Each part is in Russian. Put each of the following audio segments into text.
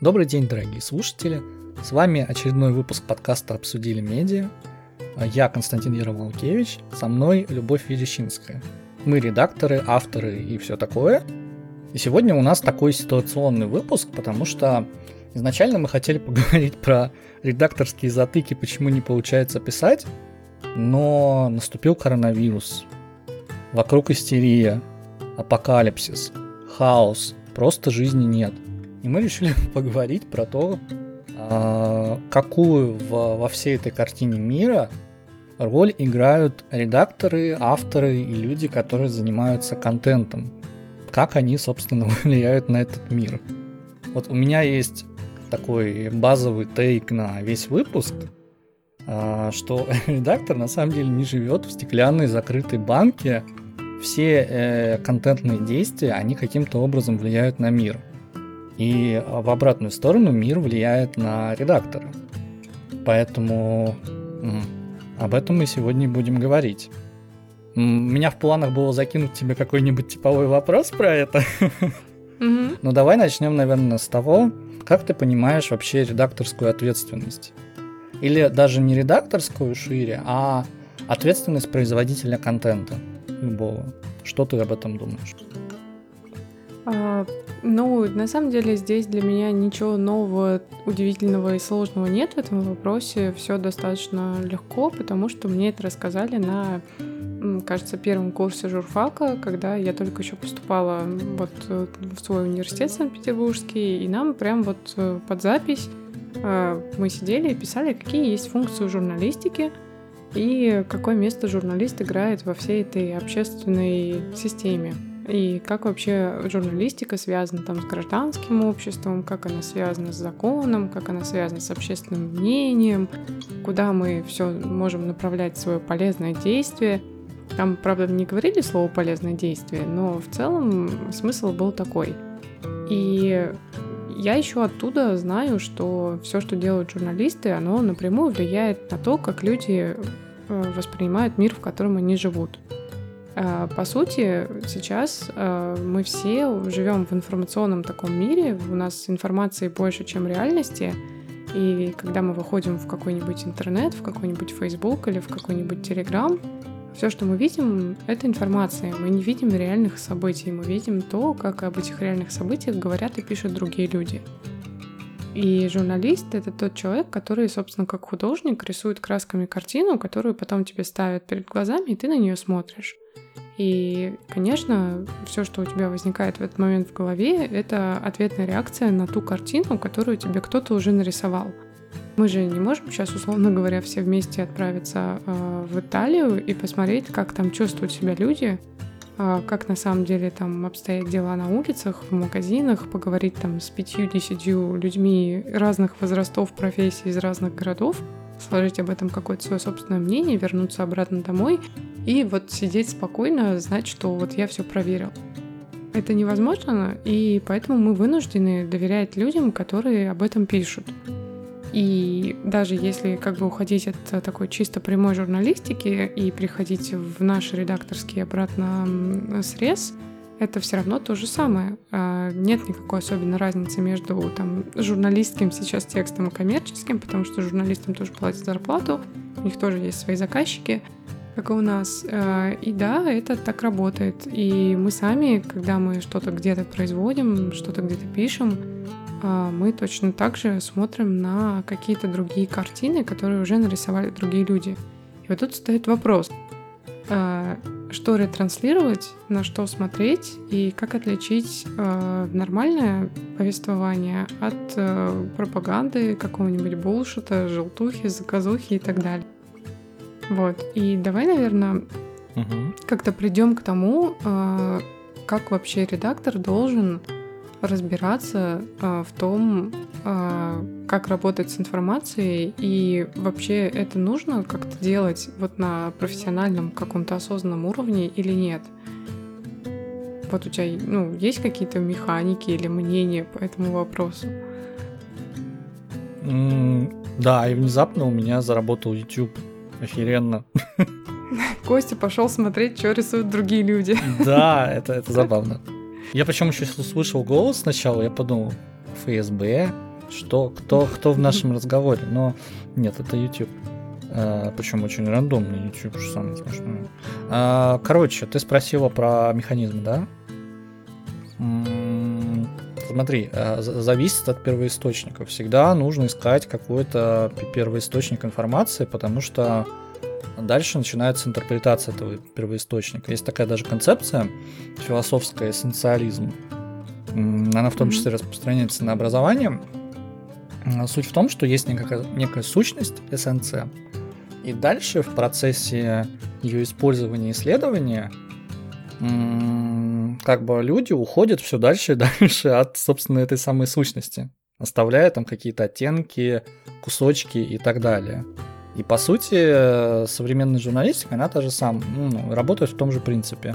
Добрый день, дорогие слушатели. С вами очередной выпуск подкаста «Обсудили медиа». Я Константин Яроволкевич, со мной Любовь Верещинская. Мы редакторы, авторы и все такое. И сегодня у нас такой ситуационный выпуск, потому что изначально мы хотели поговорить про редакторские затыки, почему не получается писать, но наступил коронавирус. Вокруг истерия, апокалипсис, хаос, просто жизни нет. И мы решили поговорить про то, а, какую во всей этой картине мира роль играют редакторы, авторы и люди, которые занимаются контентом. Как они, собственно, влияют на этот мир. Вот у меня есть такой базовый тейк на весь выпуск, а, что редактор на самом деле не живет в стеклянной закрытой банке, все э, контентные действия, они каким-то образом влияют на мир. И в обратную сторону мир влияет на редактора. Поэтому об этом мы сегодня будем говорить. У меня в планах было закинуть тебе какой-нибудь типовой вопрос про это. Mm-hmm. Ну давай начнем, наверное, с того, как ты понимаешь вообще редакторскую ответственность. Или даже не редакторскую шире, а ответственность производителя контента любого. Что ты об этом думаешь? А, ну, на самом деле здесь для меня ничего нового, удивительного и сложного нет в этом вопросе. Все достаточно легко, потому что мне это рассказали на, кажется, первом курсе журфака, когда я только еще поступала вот э, в свой университет Санкт-Петербургский, и нам прям вот э, под запись э, мы сидели и писали, какие есть функции журналистики, и какое место журналист играет во всей этой общественной системе. И как вообще журналистика связана там с гражданским обществом, как она связана с законом, как она связана с общественным мнением, куда мы все можем направлять свое полезное действие. Там, правда, не говорили слово полезное действие, но в целом смысл был такой. И я еще оттуда знаю, что все, что делают журналисты, оно напрямую влияет на то, как люди э, воспринимают мир, в котором они живут. А, по сути, сейчас э, мы все живем в информационном таком мире, у нас информации больше, чем реальности, и когда мы выходим в какой-нибудь интернет, в какой-нибудь Facebook или в какой-нибудь Telegram, все, что мы видим, это информация. Мы не видим реальных событий, мы видим то, как об этих реальных событиях говорят и пишут другие люди. И журналист — это тот человек, который, собственно, как художник рисует красками картину, которую потом тебе ставят перед глазами, и ты на нее смотришь. И, конечно, все, что у тебя возникает в этот момент в голове, это ответная реакция на ту картину, которую тебе кто-то уже нарисовал. Мы же не можем сейчас, условно говоря, все вместе отправиться э, в Италию и посмотреть, как там чувствуют себя люди, э, как на самом деле там обстоят дела на улицах, в магазинах, поговорить там с пятью-десятью людьми разных возрастов, профессий из разных городов, сложить об этом какое-то свое собственное мнение, вернуться обратно домой и вот сидеть спокойно, знать, что вот я все проверил. Это невозможно, и поэтому мы вынуждены доверять людям, которые об этом пишут. И даже если как бы уходить от такой чисто прямой журналистики и приходить в наш редакторский обратно срез, это все равно то же самое. А, нет никакой особенной разницы между там, журналистским сейчас текстом и коммерческим, потому что журналистам тоже платят зарплату, у них тоже есть свои заказчики, как и у нас. А, и да, это так работает. И мы сами, когда мы что-то где-то производим, что-то где-то пишем, а, мы точно так же смотрим на какие-то другие картины, которые уже нарисовали другие люди. И вот тут стоит вопрос, что ретранслировать, на что смотреть и как отличить э, нормальное повествование от э, пропаганды, какого-нибудь булшита, желтухи, заказухи и так далее. Вот. И давай, наверное, угу. как-то придем к тому, э, как вообще редактор должен разбираться э, в том, э, как работать с информацией и вообще это нужно как-то делать вот на профессиональном каком-то осознанном уровне или нет. Вот у тебя ну, есть какие-то механики или мнения по этому вопросу? Mm, да, и внезапно у меня заработал YouTube. Охеренно. Костя пошел смотреть, что рисуют другие люди. Да, это, это забавно. Я причем еще услышал голос сначала, я подумал, ФСБ, что, кто, кто в нашем разговоре. Но нет, это YouTube. А, причем очень рандомный YouTube, что самое смешное. А, короче, ты спросила про механизм, да? Смотри, а, зависит от первоисточника. Всегда нужно искать какой-то первоисточник информации, потому что дальше начинается интерпретация этого первоисточника. Есть такая даже концепция философская эссенциализм. Она в том числе распространяется на образование. Суть в том, что есть некая, некая сущность, эссенция, и дальше в процессе ее использования и исследования как бы люди уходят все дальше и дальше от, собственно, этой самой сущности, оставляя там какие-то оттенки, кусочки и так далее. И по сути, современная журналистика, она та же самая, ну, работает в том же принципе.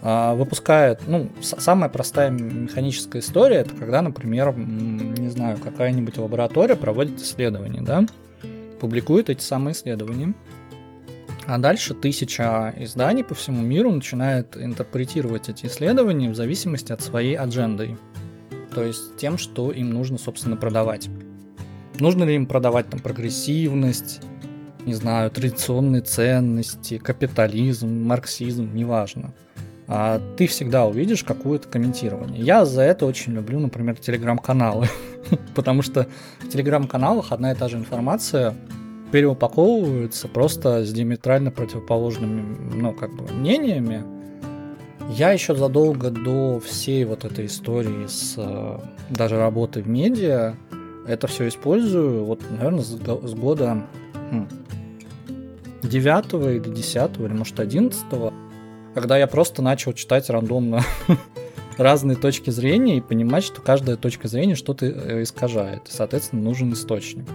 А, выпускает, ну, самая простая механическая история, это когда, например, не знаю, какая-нибудь лаборатория проводит исследование, да, публикует эти самые исследования. А дальше тысяча изданий по всему миру начинает интерпретировать эти исследования в зависимости от своей адженды. То есть тем, что им нужно, собственно, продавать. Нужно ли им продавать там прогрессивность, не знаю, традиционные ценности, капитализм, марксизм, неважно. А ты всегда увидишь какое-то комментирование. Я за это очень люблю, например, телеграм-каналы. Потому что в телеграм-каналах одна и та же информация переупаковывается просто с диаметрально противоположными, ну, как бы, мнениями. Я еще задолго до всей вот этой истории с э, даже работы в медиа это все использую, вот, наверное, с, года хм, 9 или 10 или, может, 11 когда я просто начал читать рандомно разные точки зрения и понимать, что каждая точка зрения что-то э, искажает. И, соответственно, нужен источник.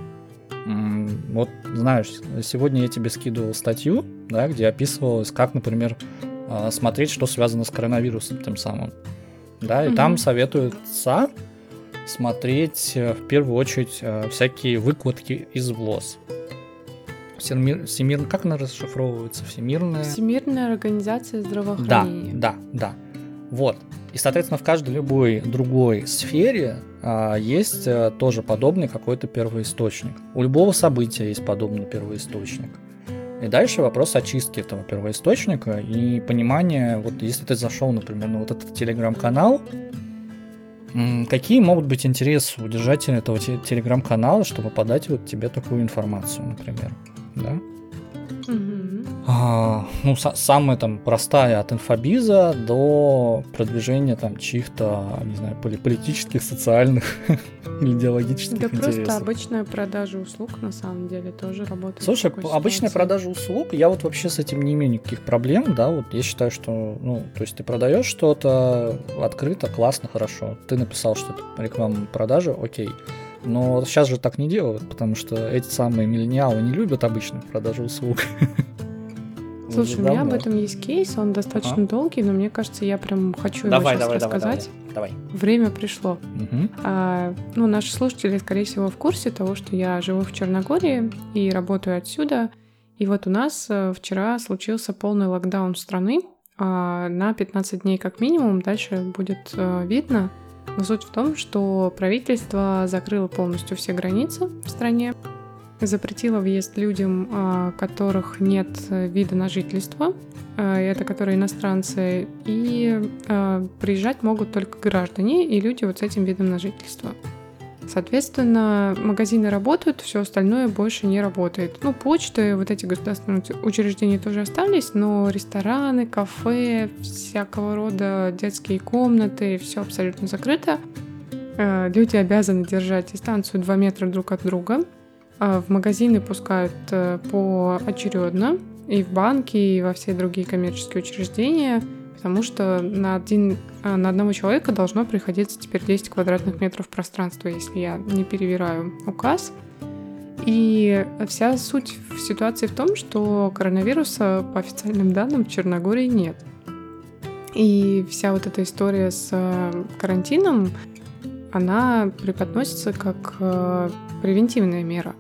Вот, знаешь, сегодня я тебе скидывал статью, да, где описывалось, как, например, а, смотреть, что связано с коронавирусом тем самым. Да, и угу. там советуются смотреть э, в первую очередь э, всякие выкладки из ВЛОС. Всемир, всемир, как она расшифровывается? Всемирная... Всемирная организация здравоохранения. Да, да, да. Вот. И, соответственно, в каждой любой другой сфере а, есть а, тоже подобный какой-то первоисточник. У любого события есть подобный первоисточник. И дальше вопрос очистки этого первоисточника и понимания, вот если ты зашел, например, на вот этот телеграм-канал, какие могут быть интересы у держателя этого телеграм-канала, чтобы подать вот тебе такую информацию, например, да? А, ну, самая там простая от инфобиза до продвижения там чьих-то, не знаю, политических, социальных или идеологических да интересов. Просто обычная продажа услуг на самом деле тоже работает. Слушай, обычная продажа услуг, я вот вообще с этим не имею никаких проблем, да, вот я считаю, что, ну, то есть ты продаешь что-то открыто, классно, хорошо. Ты написал, что это реклама продажи, окей. Но сейчас же так не делают, потому что эти самые миллениалы не любят обычную продажу услуг. Слушай, у меня об этом есть кейс, он достаточно а? долгий, но мне кажется, я прям хочу давай, его сейчас давай, рассказать. Давай, давай. Время пришло. Угу. А, ну, наши слушатели, скорее всего, в курсе того, что я живу в Черногории и работаю отсюда. И вот у нас э, вчера случился полный локдаун страны а, на 15 дней как минимум. Дальше будет а, видно. Но суть в том, что правительство закрыло полностью все границы в стране запретила въезд людям, а, которых нет вида на жительство, а, это которые иностранцы, и а, приезжать могут только граждане и люди вот с этим видом на жительство. Соответственно, магазины работают, все остальное больше не работает. Ну, почты, вот эти государственные учреждения тоже остались, но рестораны, кафе, всякого рода детские комнаты, все абсолютно закрыто. Люди обязаны держать дистанцию 2 метра друг от друга. А в магазины пускают э, поочередно и в банки, и во все другие коммерческие учреждения, потому что на, один, а, на одного человека должно приходиться теперь 10 квадратных метров пространства, если я не перевираю указ. И вся суть в ситуации в том, что коронавируса по официальным данным в Черногории нет. И вся вот эта история с э, карантином, она преподносится как э, превентивная мера.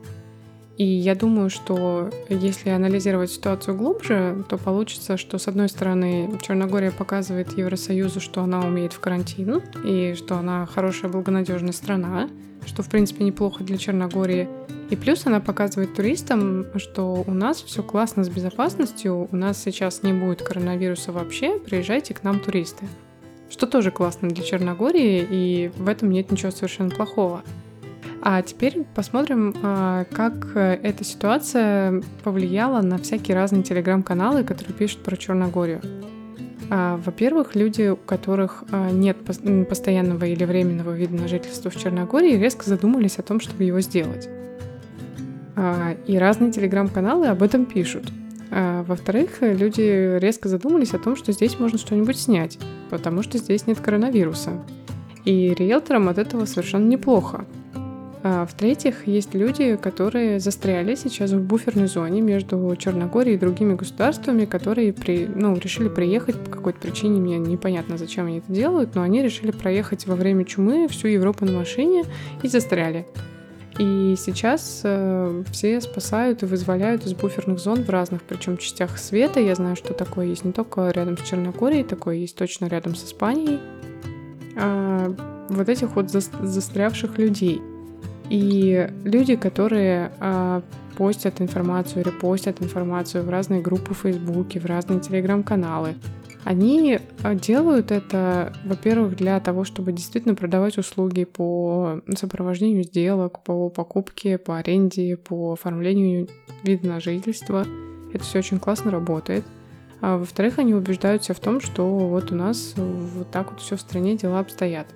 И я думаю, что если анализировать ситуацию глубже, то получится, что с одной стороны Черногория показывает Евросоюзу, что она умеет в карантин и что она хорошая, благонадежная страна, что в принципе неплохо для Черногории. И плюс она показывает туристам, что у нас все классно с безопасностью, у нас сейчас не будет коронавируса вообще, приезжайте к нам туристы. Что тоже классно для Черногории, и в этом нет ничего совершенно плохого. А теперь посмотрим, а, как эта ситуация повлияла на всякие разные телеграм-каналы, которые пишут про Черногорию. А, во-первых, люди, у которых а, нет постоянного или временного вида на жительство в Черногории, резко задумались о том, чтобы его сделать. И разные телеграм-каналы об этом пишут. Во-вторых, люди резко задумались о том, что здесь можно что-нибудь снять, потому что здесь нет коронавируса. И риэлторам от этого совершенно неплохо, а, в-третьих, есть люди, которые застряли сейчас в буферной зоне между Черногорией и другими государствами, которые при, ну, решили приехать по какой-то причине, мне непонятно, зачем они это делают, но они решили проехать во время чумы всю Европу на машине и застряли. И сейчас э, все спасают и вызволяют из буферных зон в разных, причем частях света. Я знаю, что такое есть не только рядом с Черногорией, такое есть точно рядом с Испанией. А, вот этих вот застрявших людей. И люди, которые э, постят информацию, репостят информацию в разные группы в Фейсбуке, в разные телеграм-каналы, они а, делают это, во-первых, для того, чтобы действительно продавать услуги по сопровождению сделок, по покупке, по аренде, по оформлению вида на жительство. Это все очень классно работает. А во-вторых, они убеждаются в том, что вот у нас вот так вот все в стране дела обстоят.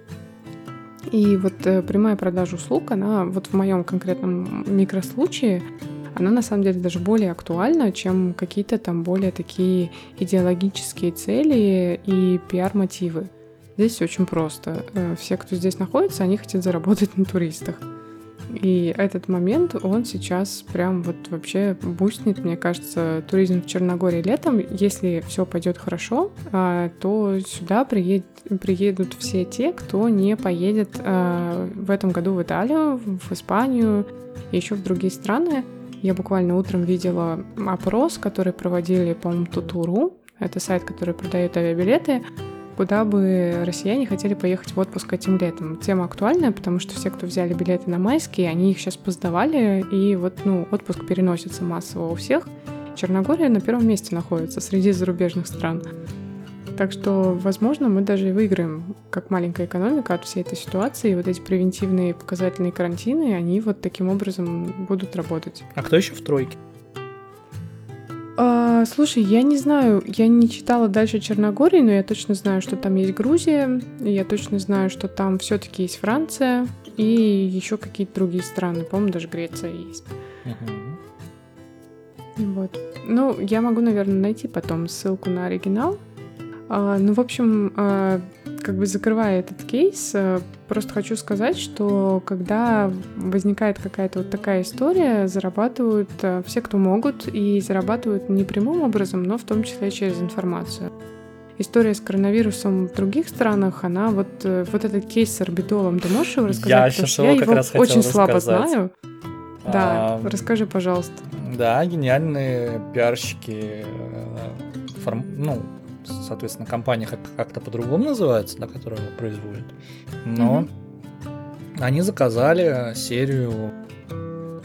И вот э, прямая продажа услуг, она вот в моем конкретном микрослучае, она на самом деле даже более актуальна, чем какие-то там более такие идеологические цели и пиар-мотивы. Здесь очень просто. Э, все, кто здесь находится, они хотят заработать на туристах. И этот момент, он сейчас прям вот вообще boost нет, мне кажется, туризм в Черногории летом. Если все пойдет хорошо, а, то сюда приедет, приедут все те, кто не поедет а, в этом году в Италию, в Испанию еще в другие страны. Я буквально утром видела опрос, который проводили, по-моему, Тутуру. Это сайт, который продает авиабилеты куда бы россияне хотели поехать в отпуск этим летом. Тема актуальная, потому что все, кто взяли билеты на майские, они их сейчас поздавали, и вот, ну, отпуск переносится массово у всех. Черногория на первом месте находится среди зарубежных стран. Так что, возможно, мы даже и выиграем, как маленькая экономика, от всей этой ситуации. И вот эти превентивные показательные карантины, они вот таким образом будут работать. А кто еще в тройке? А, слушай, я не знаю, я не читала дальше Черногории, но я точно знаю, что там есть Грузия, я точно знаю, что там все-таки есть Франция и еще какие-то другие страны, по-моему, даже Греция есть. Вот. Ну, я могу, наверное, найти потом ссылку на оригинал. А, ну, в общем, а, как бы закрывая этот кейс, а, просто хочу сказать, что когда возникает какая-то вот такая история, зарабатывают все, кто могут, и зарабатывают не прямым образом, но в том числе через информацию. История с коронавирусом в других странах, она вот, э, вот этот кейс с орбитолом, ты можешь его рассказать? Я сейчас его я его очень рассказать. слабо знаю. Да, а, расскажи, пожалуйста. Да, гениальные пиарщики, э, ну, соответственно, компания как- как-то по-другому называется, да, которая его производит. Но mm-hmm. они заказали серию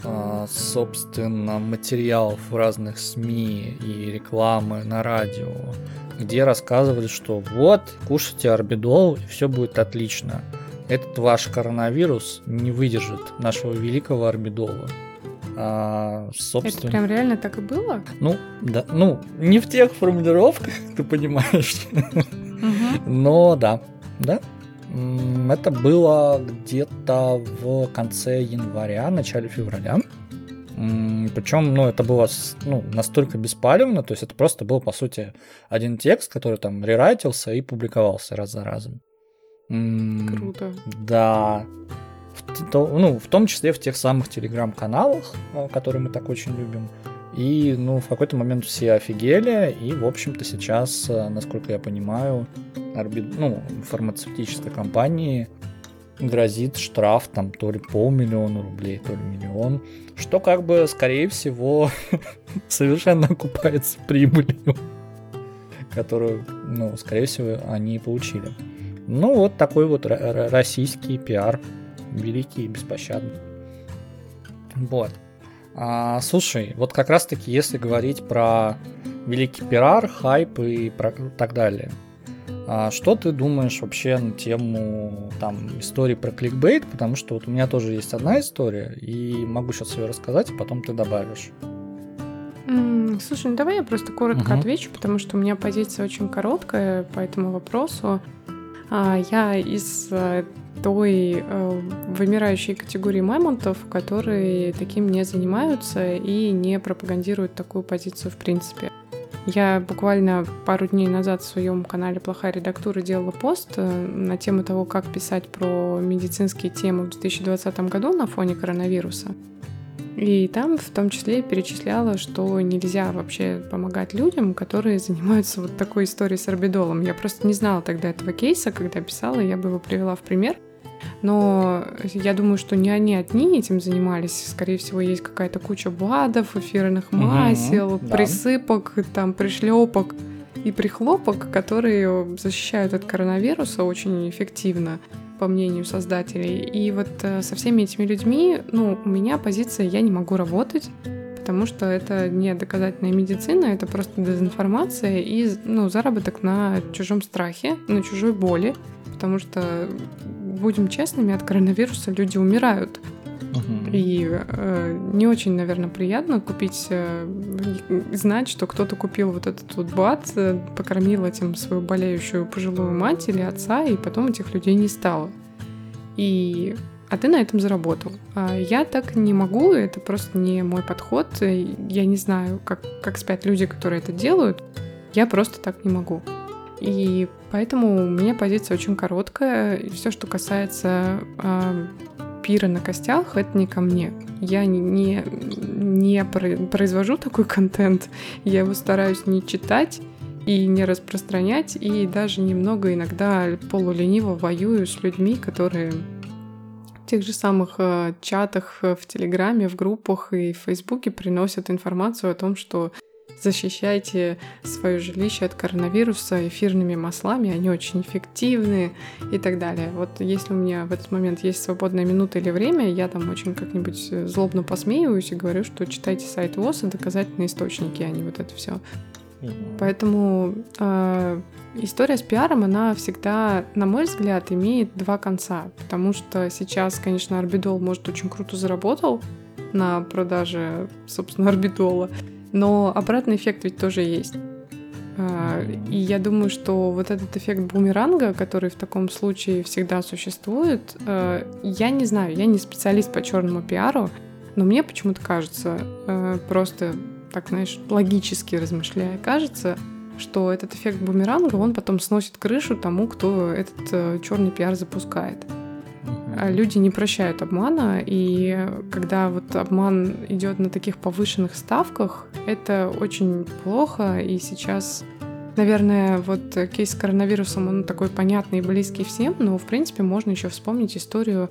а, собственно, материалов в разных СМИ и рекламы на радио, где рассказывали, что вот, кушайте орбидол, и все будет отлично. Этот ваш коронавирус не выдержит нашего великого орбидола. А, собственно... Это прям реально так и было? Ну, да, ну, не в тех формулировках, ты понимаешь. Но да, да. Это было где-то в конце января, начале февраля. Причем, ну, это было ну, настолько беспалевно, то есть это просто был, по сути, один текст, который там рерайтился и публиковался раз за разом. Круто. Да ну, в том числе в тех самых телеграм-каналах, э, которые мы так очень любим. И, ну, в какой-то момент все офигели, и, в общем-то, сейчас, э, насколько я понимаю, орбит... ну, фармацевтической компании грозит штраф там то ли полмиллиона рублей, то ли миллион, что как бы, скорее всего, совершенно окупается прибылью, которую, ну, скорее всего, они получили. Ну, вот такой вот российский пиар, великий и беспощадный. Вот. А, слушай, вот как раз-таки, если говорить про великий пиар, хайп и про, так далее, а что ты думаешь вообще на тему там истории про кликбейт? Потому что вот у меня тоже есть одна история, и могу сейчас ее рассказать, а потом ты добавишь. слушай, ну давай я просто коротко угу. отвечу, потому что у меня позиция очень короткая по этому вопросу. А, я из э, той э, вымирающей категории мамонтов, которые таким не занимаются и не пропагандируют такую позицию в принципе. Я буквально пару дней назад в своем канале «Плохая редактура» делала пост э, на тему того, как писать про медицинские темы в 2020 году на фоне коронавируса. И там в том числе перечисляла, что нельзя вообще помогать людям, которые занимаются вот такой историей с орбидолом. Я просто не знала тогда этого кейса, когда писала, я бы его привела в пример — но я думаю, что не они одни этим занимались. Скорее всего, есть какая-то куча БАДов, эфирных масел, присыпок, да. там, пришлепок и прихлопок, которые защищают от коронавируса очень эффективно по мнению создателей. И вот э, со всеми этими людьми, ну, у меня позиция «я не могу работать», потому что это не доказательная медицина, это просто дезинформация и ну, заработок на чужом страхе, на чужой боли, потому что будем честными, от коронавируса люди умирают. И э, не очень, наверное, приятно купить, э, знать, что кто-то купил вот этот вот бат, э, покормил этим свою болеющую пожилую мать или отца, и потом этих людей не стало. И а ты на этом заработал. А я так не могу, это просто не мой подход. Я не знаю, как, как спят люди, которые это делают. Я просто так не могу. И поэтому у меня позиция очень короткая. Все, что касается э, пира на костях, это не ко мне. Я не, не, не произвожу такой контент. Я его стараюсь не читать и не распространять, и даже немного иногда полулениво воюю с людьми, которые в тех же самых э, чатах э, в Телеграме, в группах и в Фейсбуке приносят информацию о том, что защищайте свое жилище от коронавируса эфирными маслами, они очень эффективны и так далее. Вот если у меня в этот момент есть свободная минута или время, я там очень как-нибудь э, злобно посмеиваюсь и говорю, что читайте сайт ВОЗ и доказательные источники, а не вот это все. Поэтому э, история с пиаром, она всегда, на мой взгляд, имеет два конца. Потому что сейчас, конечно, Орбидол, может, очень круто заработал на продаже, собственно, Орбидола. Но обратный эффект ведь тоже есть. А, и я думаю, что вот этот эффект бумеранга, который в таком случае всегда существует, а, я не знаю, я не специалист по черному пиару, но мне почему-то кажется, а, просто так, знаешь, логически размышляя, кажется, что этот эффект бумеранга, он потом сносит крышу тому, кто этот черный пиар запускает. А люди не прощают обмана, и когда вот обман идет на таких повышенных ставках, это очень плохо, и сейчас Наверное, вот кейс с коронавирусом, он такой понятный и близкий всем, но, в принципе, можно еще вспомнить историю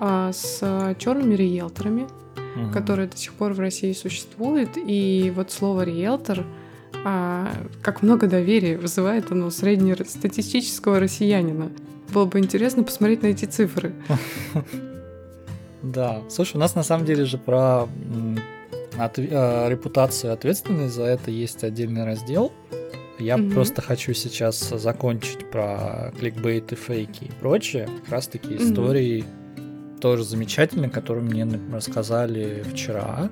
а, с черными риэлторами, угу. которые до сих пор в России существуют. И вот слово риэлтор, а, как много доверия вызывает оно среднестатистического россиянина. Было бы интересно посмотреть на эти цифры. Да, слушай, у нас на самом деле же про от, э, репутацию и ответственность за это есть отдельный раздел. Я mm просто хочу сейчас закончить про кликбейт и фейки и прочее. Как раз таки истории mm тоже замечательные, которые мне рассказали вчера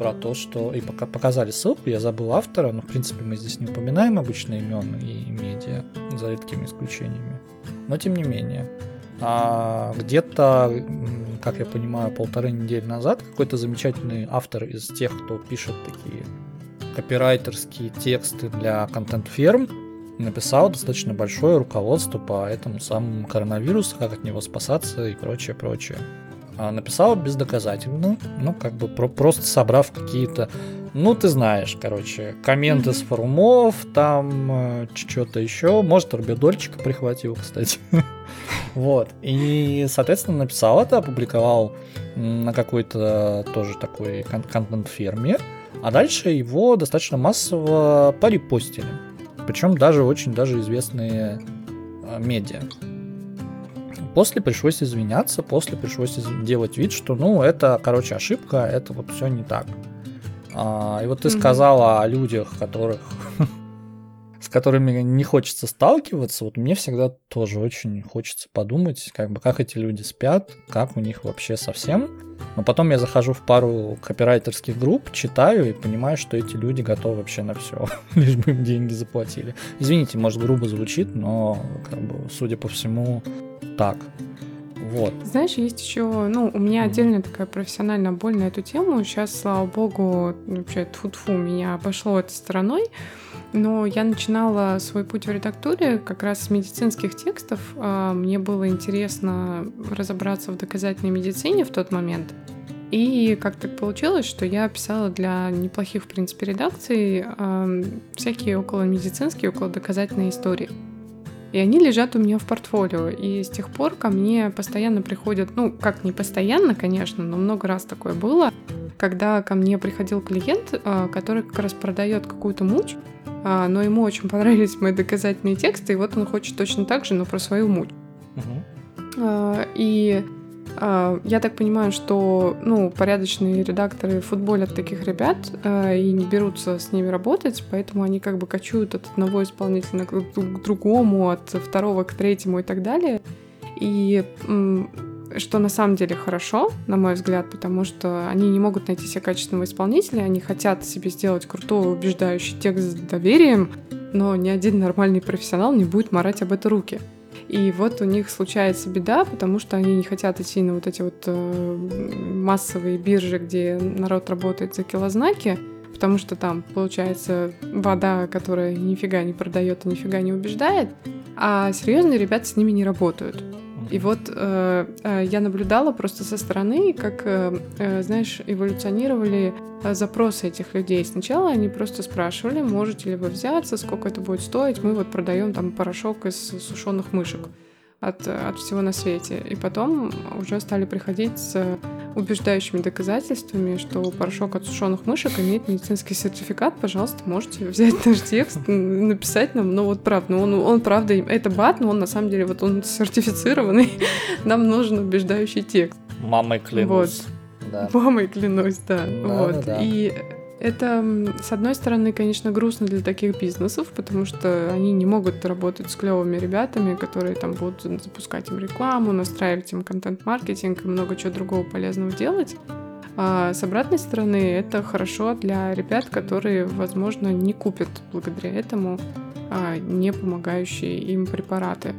про то, что... И пока показали ссылку, я забыл автора, но, в принципе, мы здесь не упоминаем обычно имен и медиа, за редкими исключениями но тем не менее. А где-то, как я понимаю, полторы недели назад какой-то замечательный автор из тех, кто пишет такие копирайтерские тексты для контент-ферм, написал достаточно большое руководство по этому самому коронавирусу, как от него спасаться и прочее, прочее. А написал бездоказательно, ну, как бы про просто собрав какие-то ну, ты знаешь, короче, комменты с форумов, там э, что-то еще. Может, орбидольчика прихватил, кстати. Вот. И, соответственно, написал это, опубликовал на какой-то тоже такой контент-ферме. А дальше его достаточно массово порепостили. Причем даже очень даже известные а, медиа. После пришлось извиняться, после пришлось делать вид, что, ну, это, короче, ошибка, это вот все не так. А, и вот ты mm-hmm. сказала о людях, которых с которыми не хочется сталкиваться, вот мне всегда тоже очень хочется подумать, как бы как эти люди спят, как у них вообще совсем. Но потом я захожу в пару копирайтерских групп, читаю и понимаю, что эти люди готовы вообще на все, лишь бы им деньги заплатили. Извините, может грубо звучит, но как бы, судя по всему, так. Вот. Знаешь, есть еще, ну, у меня отдельная такая профессиональная боль на эту тему. Сейчас, слава богу, вообще тфу-тфу, меня обошло этой стороной. Но я начинала свой путь в редактуре как раз с медицинских текстов. А, мне было интересно разобраться в доказательной медицине в тот момент. И как так получилось, что я писала для неплохих, в принципе, редакций э, всякие около медицинские, около доказательные истории. И они лежат у меня в портфолио. И с тех пор ко мне постоянно приходят, ну, как не постоянно, конечно, но много раз такое было, когда ко мне приходил клиент, э, который как раз продает какую-то муть, а, но ему очень понравились мои доказательные тексты, и вот он хочет точно так же, но про свою муть. Угу. И я так понимаю, что ну, порядочные редакторы футболят таких ребят э, и не берутся с ними работать, поэтому они как бы кочуют от одного исполнителя к другому, от второго к третьему и так далее. И что на самом деле хорошо, на мой взгляд, потому что они не могут найти себе качественного исполнителя, они хотят себе сделать крутой, убеждающий текст с доверием, но ни один нормальный профессионал не будет морать об это руки. И вот у них случается беда, потому что они не хотят идти на вот эти вот э, массовые биржи, где народ работает за килознаки, потому что там получается вода, которая нифига не продает и нифига не убеждает, а серьезные ребята с ними не работают. И вот э, э, я наблюдала просто со стороны, как, э, знаешь, эволюционировали запросы этих людей. Сначала они просто спрашивали, можете ли вы взяться, сколько это будет стоить. Мы вот продаем там порошок из сушеных мышек от, от всего на свете. И потом уже стали приходить с убеждающими доказательствами, что порошок от сушеных мышек имеет медицинский сертификат. Пожалуйста, можете взять наш текст, написать нам. Ну вот правда, ну, он, он правда, это бат, но он на самом деле вот он сертифицированный. Нам нужен убеждающий текст. Мамой клянусь. Вот. Да. Мамой клянусь, да. да вот. Да. И это, с одной стороны, конечно, грустно для таких бизнесов, потому что они не могут работать с клевыми ребятами, которые там будут запускать им рекламу, настраивать им контент-маркетинг и много чего другого полезного делать. А с обратной стороны, это хорошо для ребят, которые, возможно, не купят благодаря этому а, не помогающие им препараты.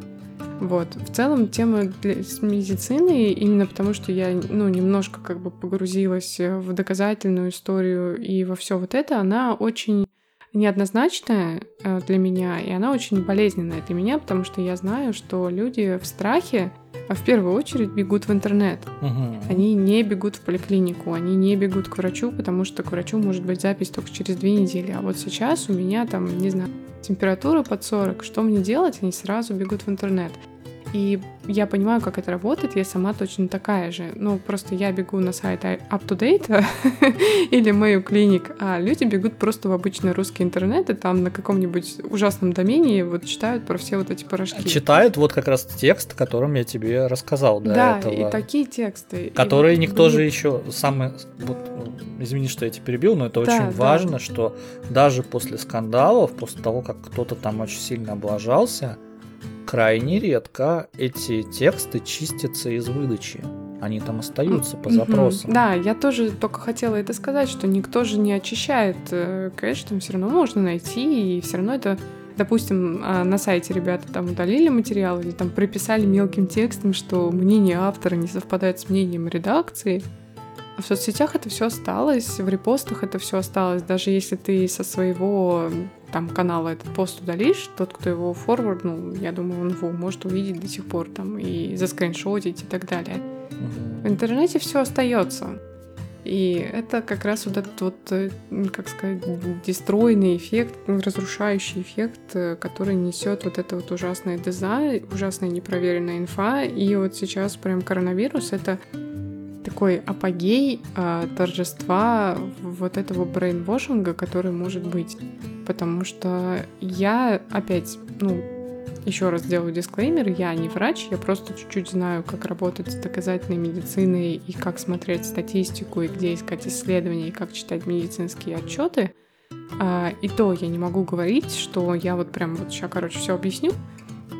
Вот. В целом тема для, с медициной, именно потому что я, ну, немножко как бы погрузилась в доказательную историю и во все вот это, она очень неоднозначная э, для меня, и она очень болезненная для меня, потому что я знаю, что люди в страхе а в первую очередь бегут в интернет. Угу. Они не бегут в поликлинику, они не бегут к врачу, потому что к врачу может быть запись только через две недели. А вот сейчас у меня там, не знаю, температура под 40, что мне делать? Они сразу бегут в интернет. И я понимаю, как это работает, я сама точно такая же. Ну, просто я бегу на сайт UpToDate или Mayo Clinic, а люди бегут просто в обычный русский интернет, и там на каком-нибудь ужасном домене вот читают про все вот эти порошки. Читают вот как раз текст, о котором я тебе рассказал до да, этого. и такие тексты. Которые и вот, никто же еще... Самое... Вот, извини, что я тебя перебил, но это да, очень да. важно, что даже после скандалов, после того, как кто-то там очень сильно облажался, крайне редко эти тексты чистятся из выдачи. Они там остаются по запросам. Да, я тоже только хотела это сказать, что никто же не очищает э, кэш, там все равно можно найти, и все равно это допустим, а, на сайте ребята там удалили материал или там приписали мелким текстом, что мнение автора не совпадает с мнением редакции, в соцсетях это все осталось, в репостах это все осталось. Даже если ты со своего там канала этот пост удалишь, тот, кто его форварднул, я думаю, он его может увидеть до сих пор там и заскриншотить и так далее. В интернете все остается. И это как раз вот этот вот, э, как сказать, дестройный эффект, разрушающий эффект, э, который несет вот это вот ужасное дизайн, ужасная непроверенная инфа. И вот сейчас прям коронавирус — это такой апогей а, торжества вот этого брейнвошинга, который может быть. Потому что я опять, ну, еще раз делаю дисклеймер, я не врач, я просто чуть-чуть знаю, как работать с доказательной медициной и как смотреть статистику, и где искать исследования, и как читать медицинские отчеты. А, и то я не могу говорить, что я вот прям вот сейчас, короче, все объясню,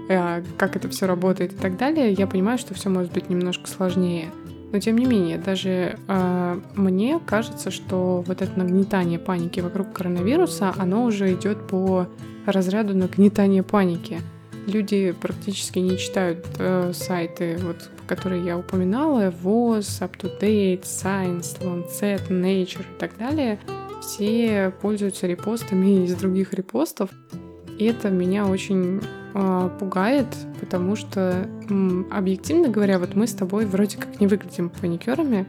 а, как это все работает и так далее. Я понимаю, что все может быть немножко сложнее. Но тем не менее, даже э, мне кажется, что вот это нагнетание паники вокруг коронавируса, оно уже идет по разряду нагнетания паники люди практически не читают э, сайты, вот, которые я упоминала, ВОЗ, UpToDate, Science, Lancet, Nature и так далее. Все пользуются репостами из других репостов. И это меня очень э, пугает, потому что, м, объективно говоря, вот мы с тобой вроде как не выглядим паникерами,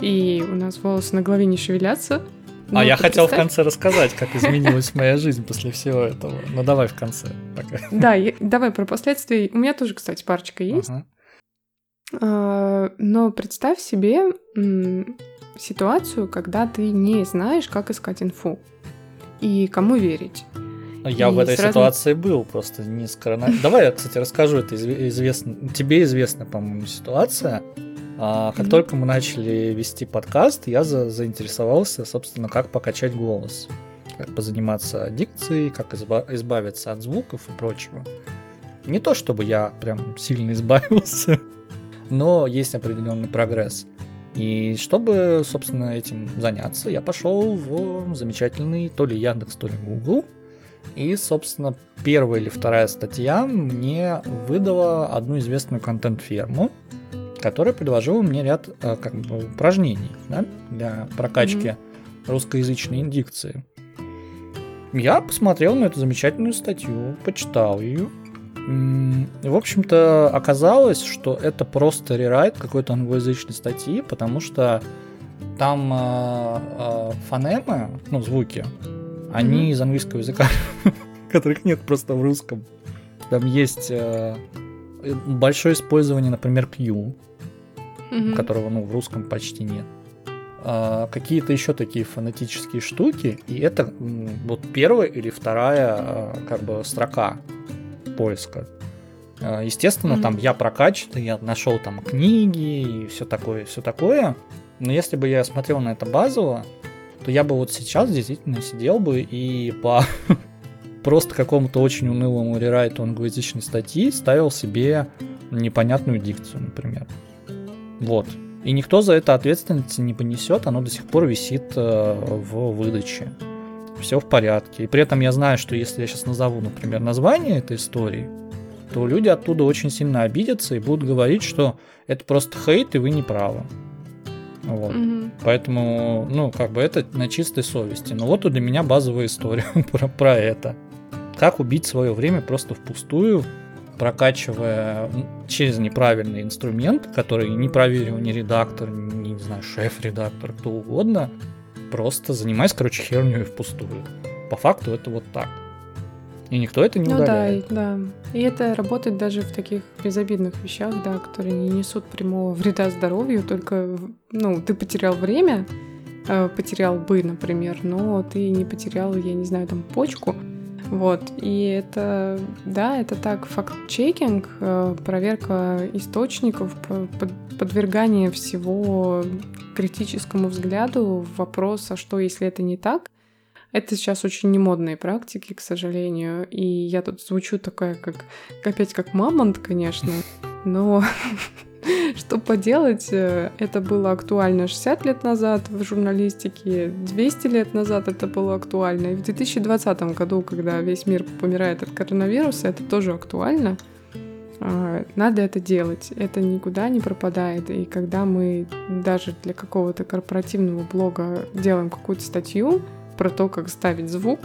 и у нас волосы на голове не шевелятся, ну, а я хотел в конце рассказать, как изменилась моя жизнь после всего этого. Ну давай в конце. Пока. Да, давай про последствия. У меня тоже, кстати, парочка есть. Ага. Но представь себе ситуацию, когда ты не знаешь, как искать инфу и кому верить. Я и в этой сразу... ситуации был, просто не с коронавирусом. Давай я, кстати, расскажу, это известно, тебе известная, по-моему, ситуация. А, как mm-hmm. только мы начали вести подкаст, я за, заинтересовался, собственно, как покачать голос, как позаниматься дикцией, как изба- избавиться от звуков и прочего. Не то чтобы я прям сильно избавился, но есть определенный прогресс. И чтобы, собственно, этим заняться, я пошел в замечательный то ли Яндекс, то ли Google. И, собственно, первая или вторая статья мне выдала одну известную контент-ферму, который предложил мне ряд э, как бы, упражнений да, для прокачки mm-hmm. русскоязычной индикции. Я посмотрел на эту замечательную статью, почитал ее. В общем-то, оказалось, что это просто рерайт какой-то англоязычной статьи, потому что там э, э, фонемы, ну, звуки, они mm-hmm. из английского языка, которых нет просто в русском. Там есть э, большое использование, например, Q, которого ну, в русском почти нет. А, какие-то еще такие фонетические штуки, и это вот первая или вторая а, как бы строка поиска. А, естественно, mm там я прокачан, я нашел там книги и все такое, все такое. Но если бы я смотрел на это базово, то я бы вот сейчас действительно сидел бы и по просто какому-то очень унылому рерайту англоязычной статьи ставил себе непонятную дикцию, например. Вот. И никто за это ответственности не понесет, оно до сих пор висит э, в выдаче. Все в порядке. И при этом я знаю, что если я сейчас назову, например, название этой истории, то люди оттуда очень сильно обидятся и будут говорить, что это просто хейт, и вы не правы. Вот. Mm-hmm. Поэтому, ну, как бы это на чистой совести. Но вот для меня базовая история про, про это. Как убить свое время просто впустую, прокачивая через неправильный инструмент, который не проверил ни редактор, ни, не знаю, шеф-редактор, кто угодно, просто занимаясь, короче, херню впустую. По факту это вот так. И никто это не ну, удаляет. да, да. И это работает даже в таких безобидных вещах, да, которые не несут прямого вреда здоровью, только, ну, ты потерял время, э, потерял бы, например, но ты не потерял, я не знаю, там, почку, вот, и это, да, это так, факт-чекинг, э, проверка источников, подвергание всего критическому взгляду, вопрос, а что, если это не так? Это сейчас очень немодные практики, к сожалению, и я тут звучу такая, как, опять как мамонт, конечно, но Что поделать, э, это было актуально 60 лет назад в журналистике, 200 лет назад это было актуально. И в 2020 году, когда весь мир помирает от коронавируса, это тоже актуально. А, надо это делать, это никуда не пропадает. И когда мы даже для какого-то корпоративного блога делаем какую-то статью про то, как ставить звук,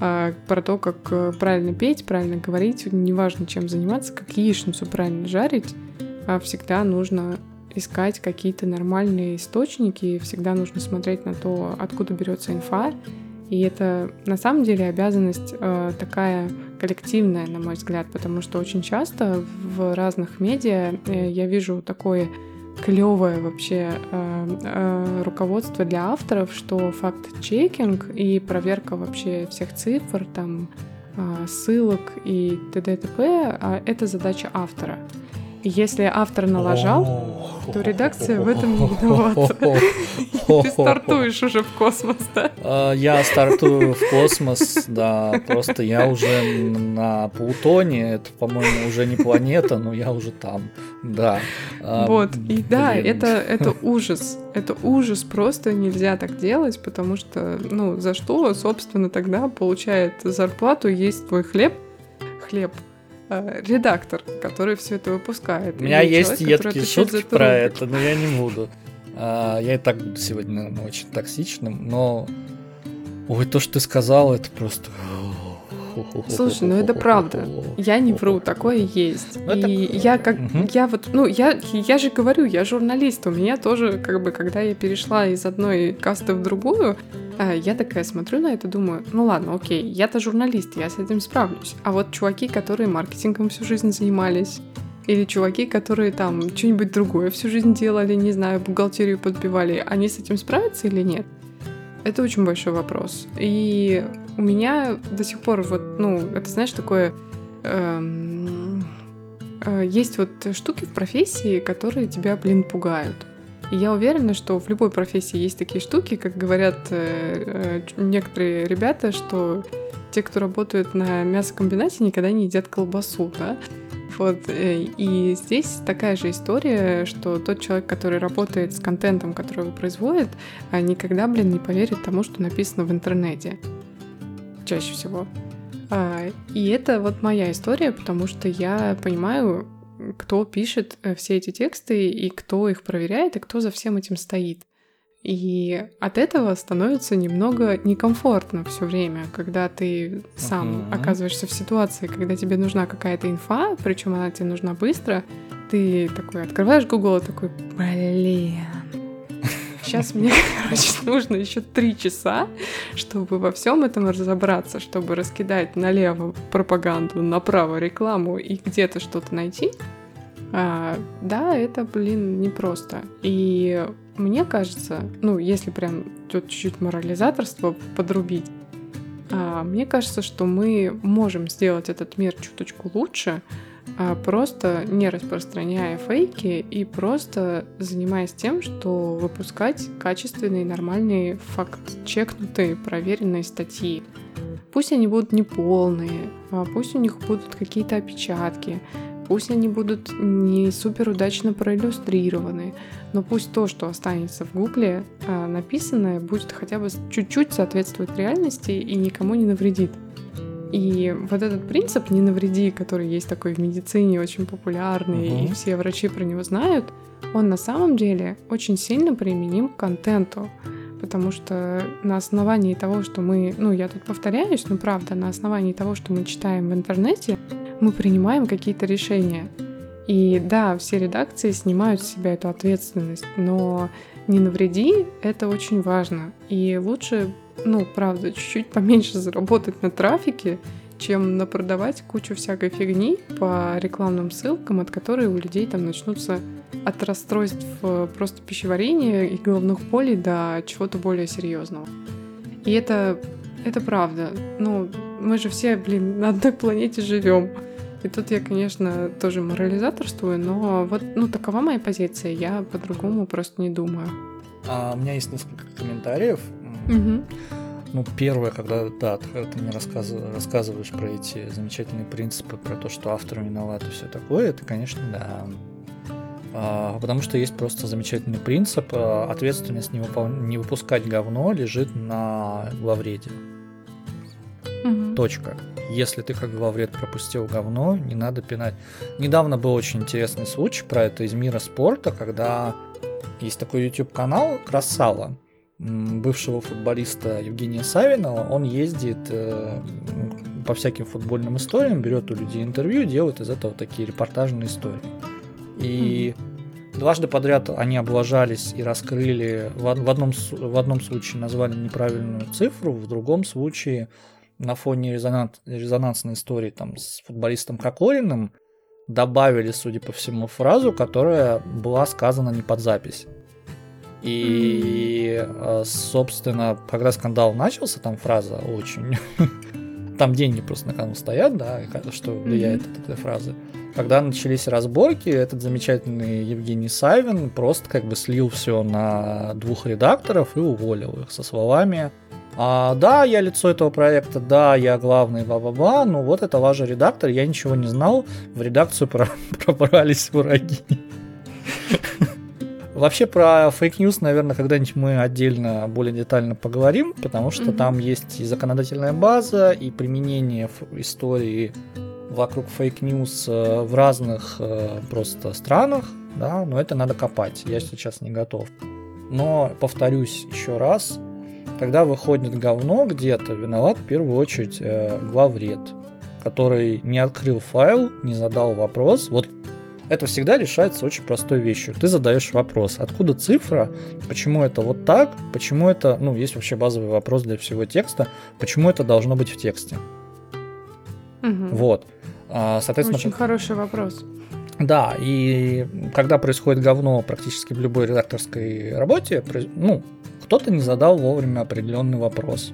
а, про то, как э, правильно петь, правильно говорить, неважно чем заниматься, как яичницу правильно жарить, а всегда нужно искать какие-то нормальные источники, всегда нужно смотреть на то, откуда берется инфа. И это на самом деле обязанность э, такая коллективная, на мой взгляд, потому что очень часто в разных медиа э, я вижу такое клевое вообще э, э, руководство для авторов, что факт-чекинг и проверка вообще всех цифр, там, э, ссылок и т.д. т.п. А это задача автора. И если автор налажал, то редакция в этом не виновата. Ты стартуешь уже в космос, да? А, я стартую в космос, да. Просто я уже на Плутоне. Это, по-моему, уже не планета, но я уже там. Да. А, вот. И да, это, это ужас. Это ужас. Просто нельзя так делать, потому что, ну, за что, собственно, тогда получает зарплату, есть твой хлеб, хлеб, редактор, который все это выпускает. У меня есть человек, едкие шутки про это, но я не буду. А, я и так буду сегодня, наверное, очень токсичным, но... Ой, то, что ты сказал, это просто... Слушай, ну это правда. Я не вру, такое есть. Ну, это... И я как, угу. я вот, ну я, я же говорю, я журналист. У меня тоже, как бы, когда я перешла из одной касты в другую, э, я такая смотрю на это, думаю, ну ладно, окей, я-то журналист, я с этим справлюсь. А вот чуваки, которые маркетингом всю жизнь занимались, или чуваки, которые там что-нибудь другое всю жизнь делали, не знаю, бухгалтерию подбивали, они с этим справятся или нет? Это очень большой вопрос. И у меня до сих пор вот, ну, это, знаешь, такое... Эм, э, есть вот штуки в профессии, которые тебя, блин, пугают. И я уверена, что в любой профессии есть такие штуки, как говорят э, э, некоторые ребята, что те, кто работают на мясокомбинате, никогда не едят колбасу, да? Вот, э, и здесь такая же история, что тот человек, который работает с контентом, который его производит, никогда, блин, не поверит тому, что написано в интернете чаще всего. А, и это вот моя история, потому что я понимаю, кто пишет э, все эти тексты и кто их проверяет, и кто за всем этим стоит. И от этого становится немного некомфортно все время, когда ты сам uh-huh. оказываешься в ситуации, когда тебе нужна какая-то инфа, причем она тебе нужна быстро, ты такой открываешь Google и такой, блин, Сейчас мне, короче, нужно еще три часа, чтобы во всем этом разобраться, чтобы раскидать налево пропаганду, направо рекламу и где-то что-то найти. А, да, это, блин, непросто. И мне кажется, ну, если прям тут чуть-чуть морализаторство подрубить, а, мне кажется, что мы можем сделать этот мир чуточку лучше, а просто не распространяя фейки и просто занимаясь тем, что выпускать качественные, нормальные, факт-чекнутые, проверенные статьи. Пусть они будут неполные, а пусть у них будут какие-то опечатки, пусть они будут не супер удачно проиллюстрированы, но пусть то, что останется в Гугле, а, написанное, будет хотя бы чуть-чуть соответствовать реальности и никому не навредит. И вот этот принцип «не навреди», который есть такой в медицине, очень популярный, угу. и все врачи про него знают, он на самом деле очень сильно применим к контенту. Потому что на основании того, что мы, ну я тут повторяюсь, но правда, на основании того, что мы читаем в интернете, мы принимаем какие-то решения. И да, все редакции снимают с себя эту ответственность, но не навреди, это очень важно. И лучше ну, правда, чуть-чуть поменьше заработать на трафике, чем напродавать кучу всякой фигни по рекламным ссылкам, от которой у людей там начнутся от расстройств э, просто пищеварения и головных болей до чего-то более серьезного. И это, это правда. Ну, мы же все, блин, на одной планете живем. И тут я, конечно, тоже морализаторствую, но вот, ну, такова моя позиция. Я по-другому просто не думаю. А, у меня есть несколько комментариев. Угу. Ну, первое, когда, да, ты, ты мне рассказываешь, рассказываешь про эти замечательные принципы, про то, что автор виноват и все такое, это, конечно, да. А, потому что есть просто замечательный принцип, а, ответственность не, выпол... не выпускать говно лежит на главреде. Угу. Точка. Если ты как главред пропустил говно, не надо пинать. Недавно был очень интересный случай про это из мира спорта, когда есть такой YouTube-канал Красава бывшего футболиста Евгения Савинова. Он ездит э, по всяким футбольным историям, берет у людей интервью, делает из этого такие репортажные истории. И Дважды подряд они облажались и раскрыли, в, в, одном, в одном случае назвали неправильную цифру, в другом случае на фоне резонанс, резонансной истории там, с футболистом Кокориным добавили, судя по всему, фразу, которая была сказана не под запись. И, э, собственно, когда скандал начался, там фраза очень... Там деньги просто на кону стоят, да, что влияет от этой фразы. Когда начались разборки, этот замечательный Евгений Савин просто как бы слил все на двух редакторов и уволил их со словами а, да, я лицо этого проекта, да, я главный, ба-ба-ба, но вот это ваш редактор, я ничего не знал, в редакцию пробрались враги. Вообще про fake news, наверное, когда-нибудь мы отдельно более детально поговорим, потому что mm-hmm. там есть и законодательная база, и применение истории вокруг fake news э, в разных э, просто странах, да, но это надо копать, я сейчас не готов. Но, повторюсь еще раз, когда выходит говно где-то, виноват в первую очередь э, главред, который не открыл файл, не задал вопрос. Вот это всегда решается очень простой вещью. Ты задаешь вопрос, откуда цифра, почему это вот так, почему это, ну, есть вообще базовый вопрос для всего текста, почему это должно быть в тексте. Угу. Вот. А, соответственно, очень хороший вопрос. Да, и когда происходит говно практически в любой редакторской работе, ну, кто-то не задал вовремя определенный вопрос.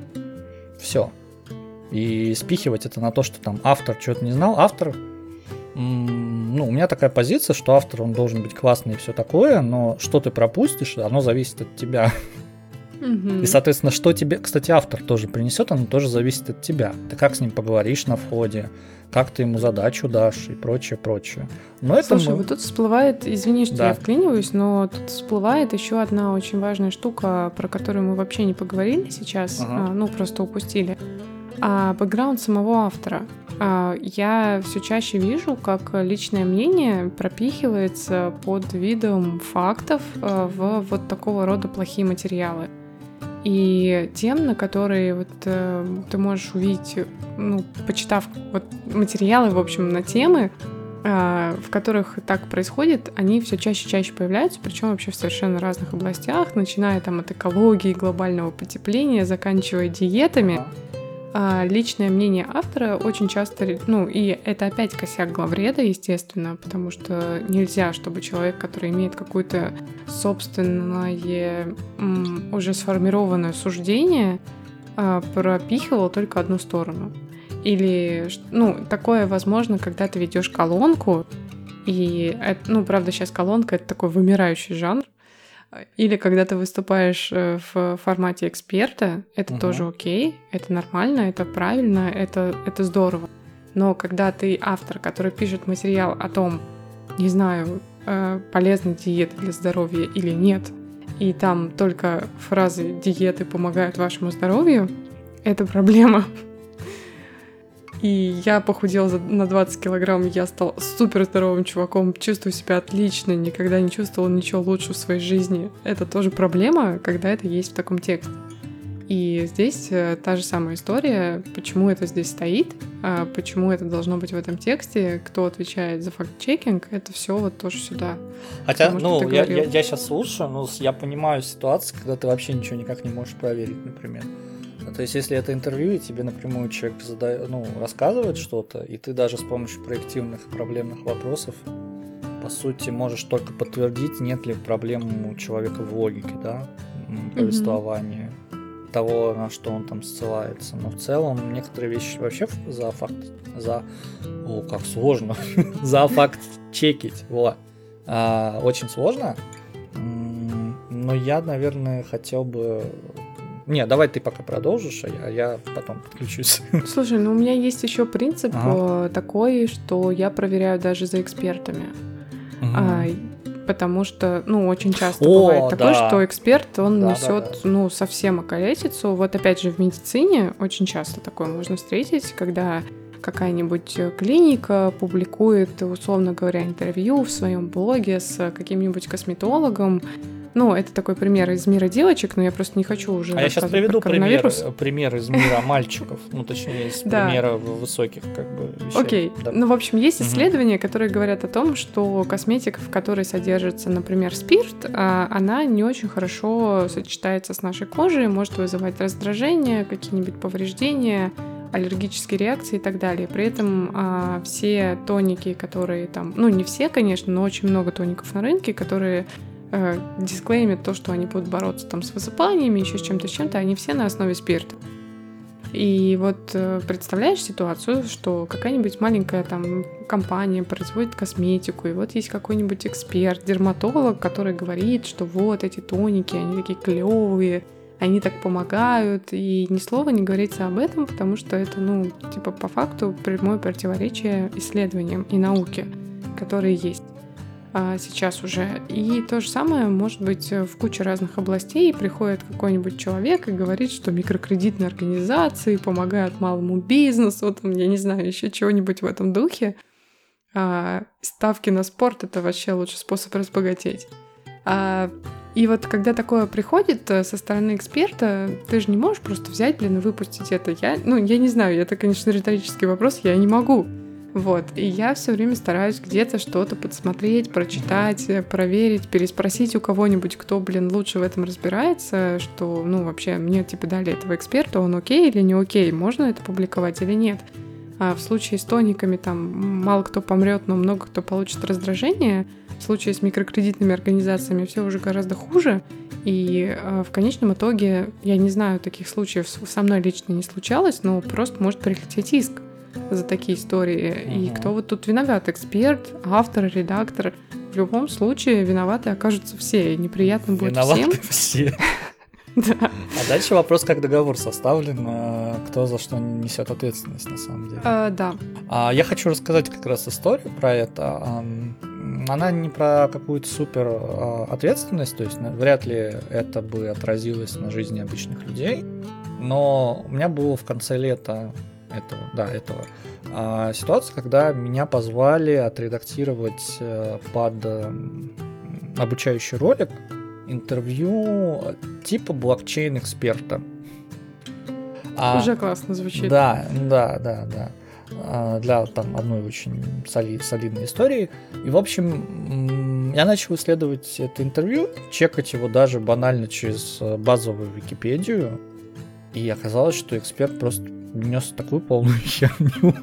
Все. И спихивать это на то, что там автор что-то не знал. Автор ну, у меня такая позиция, что автор, он должен быть классный и все такое, но что ты пропустишь, оно зависит от тебя. И, соответственно, что тебе, кстати, автор тоже принесет, оно тоже зависит от тебя. Ты как с ним поговоришь на входе, как ты ему задачу дашь и прочее, прочее. Но это Слушай, мы... вот тут всплывает, извини, что да. я вклиниваюсь, но тут всплывает еще одна очень важная штука, про которую мы вообще не поговорили сейчас, ага. а, ну просто упустили. А бэкграунд самого автора. А, я все чаще вижу, как личное мнение пропихивается под видом фактов а, в вот такого рода плохие материалы. И тем, на которые вот э, ты можешь увидеть, ну, почитав вот материалы, в общем, на темы, э, в которых так происходит, они все чаще и чаще появляются, причем вообще в совершенно разных областях, начиная там от экологии, глобального потепления, заканчивая диетами. А личное мнение автора очень часто, ну и это опять косяк главреда, естественно, потому что нельзя, чтобы человек, который имеет какое-то собственное уже сформированное суждение, а, пропихивал только одну сторону. Или, ну, такое возможно, когда ты ведешь колонку, и, ну, правда, сейчас колонка — это такой вымирающий жанр, или когда ты выступаешь э, в формате эксперта, это угу. тоже окей, это нормально, это правильно, это, это здорово. Но когда ты автор, который пишет материал о том, не знаю, э, полезна диета для здоровья или нет, и там только фразы «диеты помогают вашему здоровью», это проблема. И я похудела на 20 килограмм, я стал супер здоровым чуваком, чувствую себя отлично, никогда не чувствовала ничего лучше в своей жизни. Это тоже проблема, когда это есть в таком тексте. И здесь э, та же самая история, почему это здесь стоит, а почему это должно быть в этом тексте, кто отвечает за факт-чекинг, это все вот тоже сюда. Хотя, ну, я, я, я сейчас слушаю, но я понимаю ситуацию, когда ты вообще ничего никак не можешь проверить, например. Ну, то есть, если это интервью, и тебе напрямую человек задает, ну, рассказывает что-то, и ты даже с помощью проективных проблемных вопросов, по сути, можешь только подтвердить, нет ли проблем у человека в логике, да, повествования, mm-hmm. того, на что он там ссылается. Но в целом некоторые вещи вообще за факт, за, о, как сложно, за факт чекить, вот. А, очень сложно, но я, наверное, хотел бы не, давай ты пока продолжишь, а я, я потом подключусь. Слушай, ну у меня есть еще принцип ага. Э, такой, что я проверяю даже за экспертами. Угу. А, потому что, ну, очень часто О, бывает такое, да. что эксперт, он да, несет, да, да. ну, совсем околесицу. Вот опять же в медицине очень часто такое можно встретить, когда какая-нибудь клиника публикует, условно говоря, интервью в своем блоге с каким-нибудь косметологом, Ну, это такой пример из мира девочек, но я просто не хочу уже. А я сейчас приведу пример, пример из мира мальчиков, ну, точнее, из примера высоких, как бы. Вещей. Окей. Ну, в общем, есть исследования, которые говорят о том, что косметика, в которой содержится, например, спирт, а, она не очень хорошо сочетается с нашей кожей, может вызывать раздражение, какие-нибудь повреждения аллергические реакции и так далее. При этом а, все тоники, которые там, ну не все, конечно, но очень много тоников на рынке, которые э, дисклеймят то, что они будут бороться там с высыпаниями, еще с чем-то, с чем-то, они все на основе спирта. И вот э, представляешь ситуацию, что какая-нибудь маленькая там компания производит косметику, и вот есть какой-нибудь эксперт, дерматолог, который говорит, что вот эти тоники, они такие клевые, они так помогают, и ни слова не говорится об этом, потому что это, ну, типа, по факту прямое противоречие исследованиям и науке, которые есть сейчас уже. И то же самое может быть в куче разных областей. Приходит какой-нибудь человек и говорит, что микрокредитные организации помогают малому бизнесу, там, я не знаю, еще чего-нибудь в этом духе. А, ставки на спорт — это вообще лучший способ разбогатеть. А, и вот когда такое приходит э, со стороны эксперта, ты же не можешь просто взять, блин, и выпустить это. Я, ну, я не знаю, это, конечно, риторический вопрос, я не могу. Вот, и я все время стараюсь где-то что-то подсмотреть, прочитать, э, проверить, переспросить у кого-нибудь, кто, блин, лучше в этом разбирается, что, ну, вообще, мне, типа, дали этого эксперта, он окей или не окей, можно это публиковать или нет. А в случае с тониками там мало кто помрет, но много кто получит раздражение — в случае с микрокредитными организациями все уже гораздо хуже. И э, в конечном итоге, я не знаю, таких случаев со мной лично не случалось, но просто может прилететь иск за такие истории. Угу. И кто вот тут виноват? Эксперт, автор, редактор. В любом случае виноваты окажутся все, и неприятно будет виноваты всем. все. Да. А дальше вопрос, как договор составлен, э, кто за что несет ответственность на самом деле. А, да. А, я хочу рассказать как раз историю про это она не про какую-то супер а, ответственность, то есть вряд ли это бы отразилось на жизни обычных людей, но у меня было в конце лета этого, да, этого а, ситуация, когда меня позвали отредактировать э, под обучающий ролик интервью типа блокчейн-эксперта. А, Уже классно звучит. Да, да, да, да. А, для там одной очень соли, солидной истории. И, в общем, я начал исследовать это интервью, чекать его даже банально через э, базовую Википедию. И оказалось, что эксперт просто нес такую полную херню.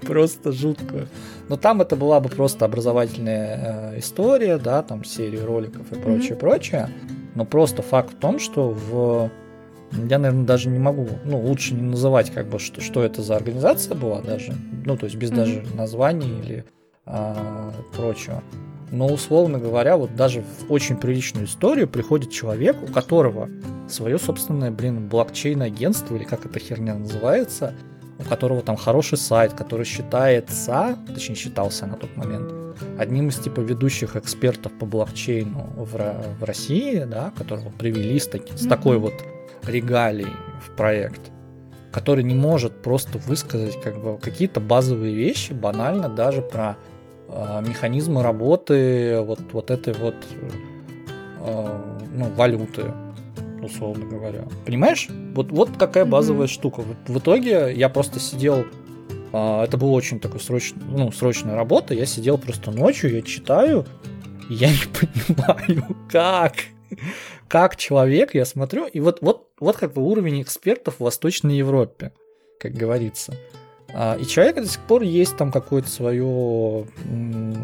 Просто жутко. Но там это была бы просто образовательная э, история, да, там серии роликов и прочее, mm-hmm. прочее. Но просто факт в том, что в я, наверное, даже не могу, ну, лучше не называть, как бы, что, что это за организация была даже, ну, то есть без mm-hmm. даже названий или а, прочего. Но, условно говоря, вот даже в очень приличную историю приходит человек, у которого свое собственное, блин, блокчейн-агентство, или как эта херня называется, у которого там хороший сайт, который считается, точнее считался на тот момент, одним из типа ведущих экспертов по блокчейну в, в России, да, которого привели с, таки, с такой вот регалий в проект, который не может просто высказать как бы какие-то базовые вещи, банально даже про механизмы работы вот, вот этой вот э, ну, валюты, условно говоря. Понимаешь? Вот, вот какая базовая mm-hmm. штука. В, в итоге я просто сидел э, это была очень такой срочный, ну, срочная работа. Я сидел просто ночью, я читаю, и я не понимаю, как как человек, я смотрю, и вот, вот, вот как бы уровень экспертов в Восточной Европе, как говорится. А, и человек до сих пор есть там какое-то свое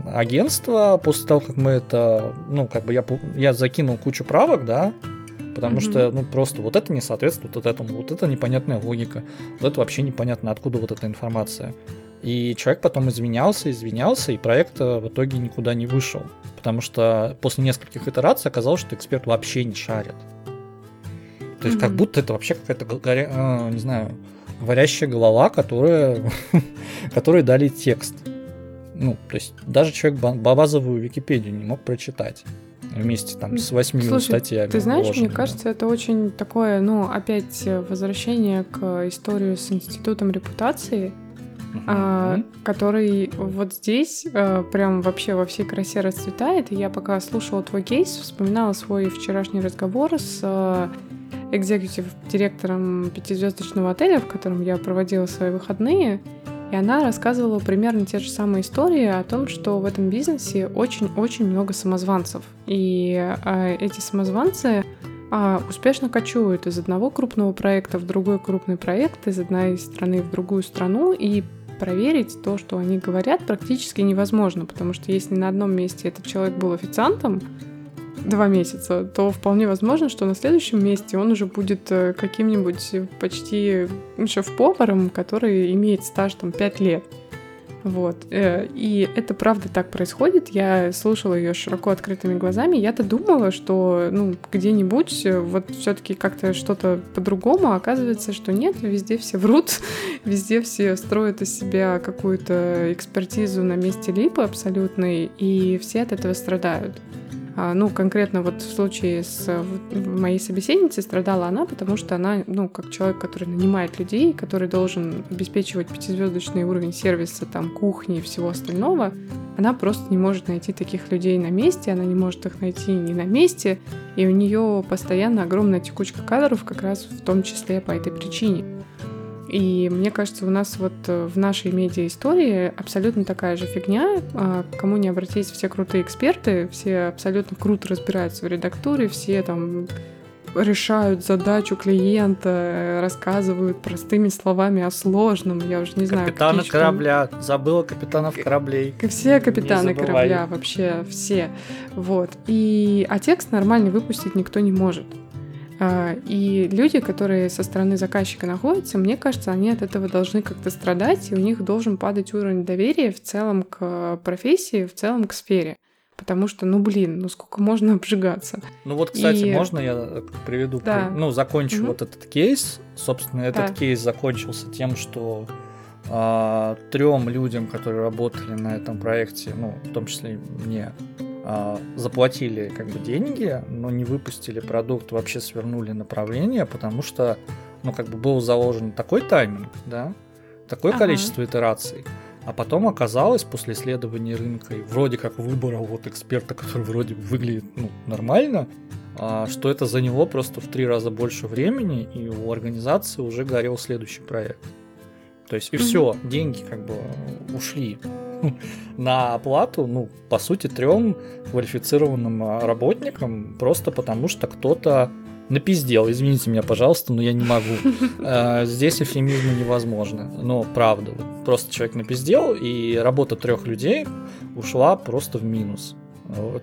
агентство, после того, как мы это, ну, как бы я, я закинул кучу правок, да, потому mm-hmm. что, ну, просто вот это не соответствует вот этому, вот это непонятная логика, вот это вообще непонятно, откуда вот эта информация. И человек потом извинялся, извинялся, и проект в итоге никуда не вышел. Потому что после нескольких итераций оказалось, что эксперт вообще не шарит. То есть mm-hmm. как будто это вообще какая-то. А, не знаю, говорящая голова, которая... которой дали текст. Ну, то есть даже человек базовую Википедию не мог прочитать вместе там с восьми статьями. Ты знаешь, мне кажется, это очень такое, ну, опять возвращение к истории с институтом репутации, а, который вот здесь а, прям вообще во всей красе расцветает. И я пока слушала твой кейс, вспоминала свой вчерашний разговор с а, экзекутив-директором пятизвездочного отеля, в котором я проводила свои выходные. И она рассказывала примерно те же самые истории о том, что в этом бизнесе очень-очень много самозванцев. И э, эти самозванцы э, успешно кочуют из одного крупного проекта в другой крупный проект, из одной страны в другую страну, и проверить то, что они говорят, практически невозможно, потому что если на одном месте этот человек был официантом, два месяца, то вполне возможно, что на следующем месте он уже будет э, каким-нибудь почти шеф-поваром, который имеет стаж там 5 лет. Вот. Э, и это правда так происходит. Я слушала ее широко открытыми глазами. Я-то думала, что ну, где-нибудь э, вот все-таки как-то что-то по-другому. А оказывается, что нет, везде все врут, везде все строят из себя какую-то экспертизу на месте липы абсолютной, и все от этого страдают. А, ну, конкретно вот в случае с моей собеседницей страдала она, потому что она, ну, как человек, который нанимает людей, который должен обеспечивать пятизвездочный уровень сервиса, там, кухни и всего остального, она просто не может найти таких людей на месте, она не может их найти не на месте, и у нее постоянно огромная текучка кадров как раз в том числе по этой причине. И мне кажется, у нас вот э, в нашей медиа-истории абсолютно такая же фигня. А, кому не обратись, все крутые эксперты, все абсолютно круто разбираются в редактуре, все там решают задачу клиента, рассказывают простыми словами о сложном. Я уже не знаю. Капитаны птичкам. корабля. Забыла капитанов кораблей. Все капитаны корабля, вообще все. Вот. И, а текст нормальный выпустить никто не может. А, и люди, которые со стороны заказчика находятся, мне кажется, они от этого должны как-то страдать, и у них должен падать уровень доверия в целом к профессии, в целом к сфере. Потому что, ну блин, ну сколько можно обжигаться. Ну вот, кстати, и... можно я приведу, да. ну закончу угу. вот этот кейс. Собственно, этот да. кейс закончился тем, что а, трем людям, которые работали на этом проекте, ну в том числе мне, заплатили как бы деньги, но не выпустили продукт, вообще свернули направление, потому что, ну, как бы был заложен такой тайминг, да, такое ага. количество итераций, а потом оказалось после исследования рынка и вроде как выбора вот эксперта, который вроде выглядит ну, нормально, а, что это за него просто в три раза больше времени, и у организации уже горел следующий проект. То есть и mm-hmm. все, деньги как бы ушли на оплату, ну, по сути, трем квалифицированным а, работникам, просто потому что кто-то напиздел. Извините меня, пожалуйста, но я не могу. А, здесь эфемизмы невозможно. Но правда, просто человек напиздел, и работа трех людей ушла просто в минус.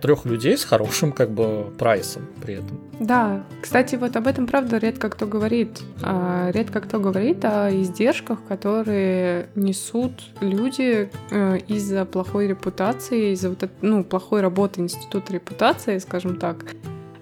Трех людей с хорошим как бы прайсом при этом. Да, кстати, вот об этом правда редко кто говорит. А, редко кто говорит о издержках, которые несут люди э, из-за плохой репутации, из-за вот, ну, плохой работы института репутации, скажем так.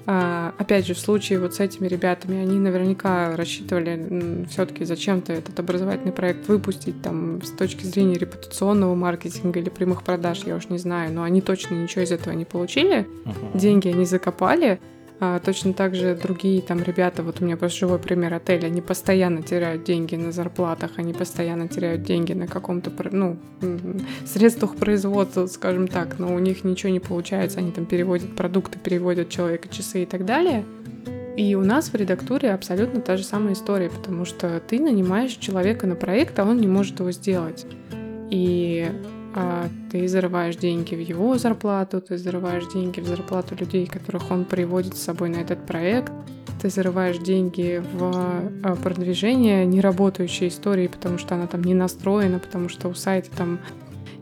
А, опять же, в случае вот с этими ребятами, они наверняка рассчитывали все-таки зачем-то этот образовательный проект выпустить там с точки зрения репутационного маркетинга или прямых продаж, я уж не знаю, но они точно ничего из этого не получили. Uh-huh. Деньги они закопали, а, точно так же другие там ребята, вот у меня просто живой пример отеля, они постоянно теряют деньги на зарплатах, они постоянно теряют деньги на каком-то, ну, средствах производства, скажем так, но у них ничего не получается, они там переводят продукты, переводят человека часы и так далее. И у нас в редактуре абсолютно та же самая история, потому что ты нанимаешь человека на проект, а он не может его сделать. И ты зарываешь деньги в его зарплату, ты зарываешь деньги в зарплату людей, которых он приводит с собой на этот проект, ты зарываешь деньги в а, продвижение неработающей истории, потому что она там не настроена, потому что у сайта там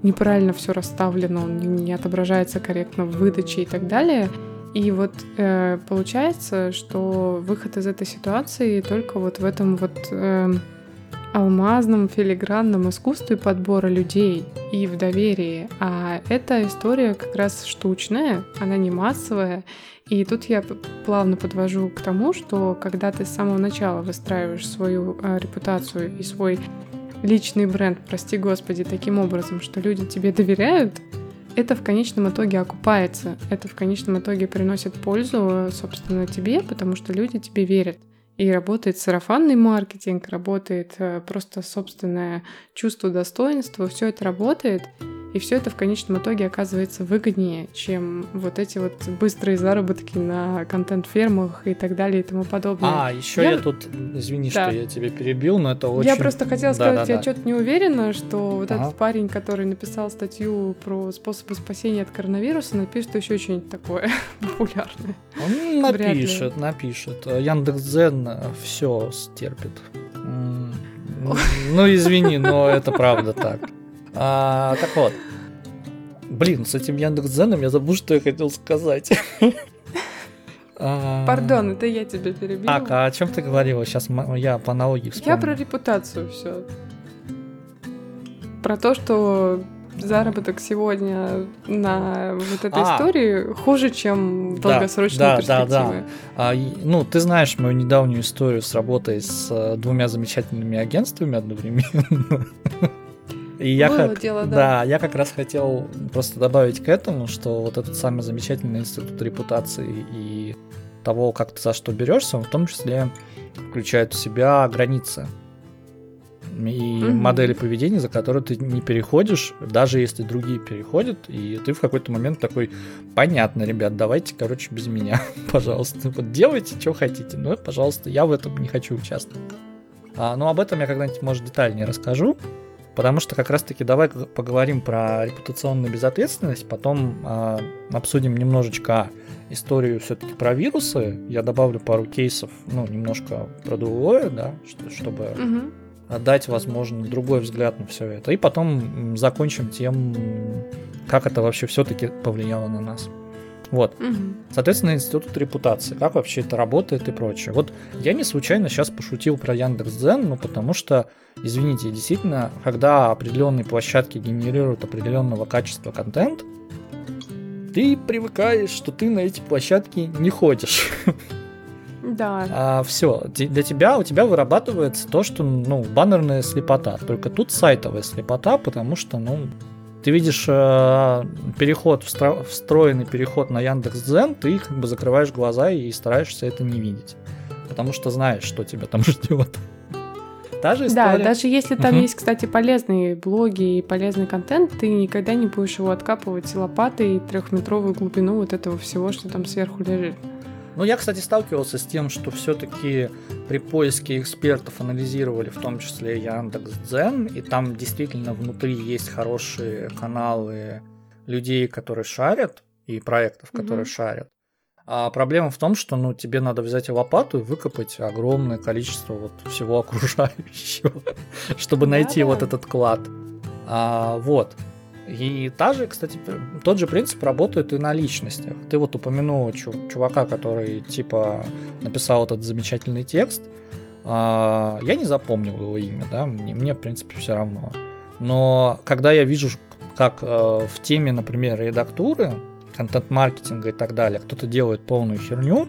неправильно все расставлено, он не отображается корректно в выдаче и так далее. И вот э, получается, что выход из этой ситуации только вот в этом вот э, алмазном филигранном искусстве подбора людей и в доверии. А эта история как раз штучная, она не массовая. И тут я плавно подвожу к тому, что когда ты с самого начала выстраиваешь свою э, репутацию и свой личный бренд, прости господи, таким образом, что люди тебе доверяют, это в конечном итоге окупается, это в конечном итоге приносит пользу, собственно, тебе, потому что люди тебе верят. И работает сарафанный маркетинг, работает э, просто собственное чувство достоинства, все это работает. И все это в конечном итоге оказывается выгоднее, чем вот эти вот быстрые заработки на контент-фермах и так далее и тому подобное. А, еще я, я тут, извини, да. что я тебе перебил, но это очень... Я просто хотела сказать, да, я что-то не уверена, что вот ага. этот парень, который написал статью про способы спасения от коронавируса, напишет еще что-нибудь такое популярное. Он напишет, напишет. Яндекс.Дзен все стерпит. Ну, извини, но это правда так. А, так вот. Блин, с этим Яндекс.Дзеном я забыл, что я хотел сказать. Пардон, это я тебя перебил. Так, а о чем ты говорила? Сейчас я по аналогии вспомню. Я про репутацию все. Про то, что заработок сегодня на вот этой а, истории хуже, чем долгосрочные да, перспективы. Да, да. А, ну, ты знаешь мою недавнюю историю с работой с э, двумя замечательными агентствами одновременно. И я Было как, дело, да. да, я как раз хотел просто добавить к этому, что вот этот самый замечательный институт репутации и того, как ты за что берешься, он в том числе включает в себя границы и mm модели поведения, за которые ты не переходишь, даже если другие переходят, и ты в какой-то момент такой, понятно, ребят, давайте, короче, без меня, пожалуйста, вот делайте, что хотите, но, пожалуйста, я в этом не хочу участвовать. А, ну, об этом я когда-нибудь, может, детальнее расскажу, Потому что как раз-таки давай поговорим про репутационную безответственность, потом э, обсудим немножечко историю все-таки про вирусы. Я добавлю пару кейсов, ну, немножко про другое, да, чтобы угу. дать, возможно, другой взгляд на все это. И потом закончим тем, как это вообще все-таки повлияло на нас. Вот. Угу. Соответственно, институт репутации, как вообще это работает и прочее. Вот я не случайно сейчас пошутил про Яндекс.Дзен, ну потому что, извините, действительно, когда определенные площадки генерируют определенного качества контент, ты привыкаешь, что ты на эти площадки не ходишь. Да. А, все, для тебя, у тебя вырабатывается то, что, ну, баннерная слепота. Только тут сайтовая слепота, потому что, ну, ты видишь э, переход, встро- встроенный переход на Яндекс.Дзен, ты как бы закрываешь глаза и стараешься это не видеть. Потому что знаешь, что тебя там ждет. Та же история. Да, даже если там uh-huh. есть, кстати, полезные блоги и полезный контент, ты никогда не будешь его откапывать лопатой и трехметровую глубину вот этого всего, что там сверху лежит. Ну, я, кстати, сталкивался с тем, что все-таки при поиске экспертов анализировали в том числе Яндекс.Дзен, и там действительно внутри есть хорошие каналы людей, которые шарят, и проектов, которые mm-hmm. шарят. А проблема в том, что ну, тебе надо взять лопату и выкопать огромное количество вот всего окружающего, чтобы найти вот этот клад. А, вот. И та же, кстати, тот же принцип работает и на личностях. Ты вот упомянул чувака, который типа написал этот замечательный текст. А, я не запомнил его имя, да, мне, мне в принципе все равно. Но когда я вижу, как э, в теме, например, редактуры, контент-маркетинга и так далее, кто-то делает полную херню,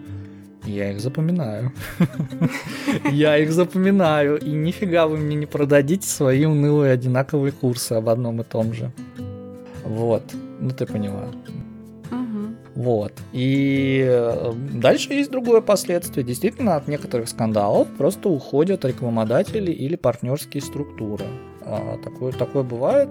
я их запоминаю. Я их запоминаю. И нифига вы мне не продадите свои унылые одинаковые курсы об одном и том же. Вот. Ну ты поняла. Вот. И э, дальше есть другое последствие. Действительно, от некоторых скандалов просто уходят рекламодатели или партнерские структуры. А, такое, такое бывает.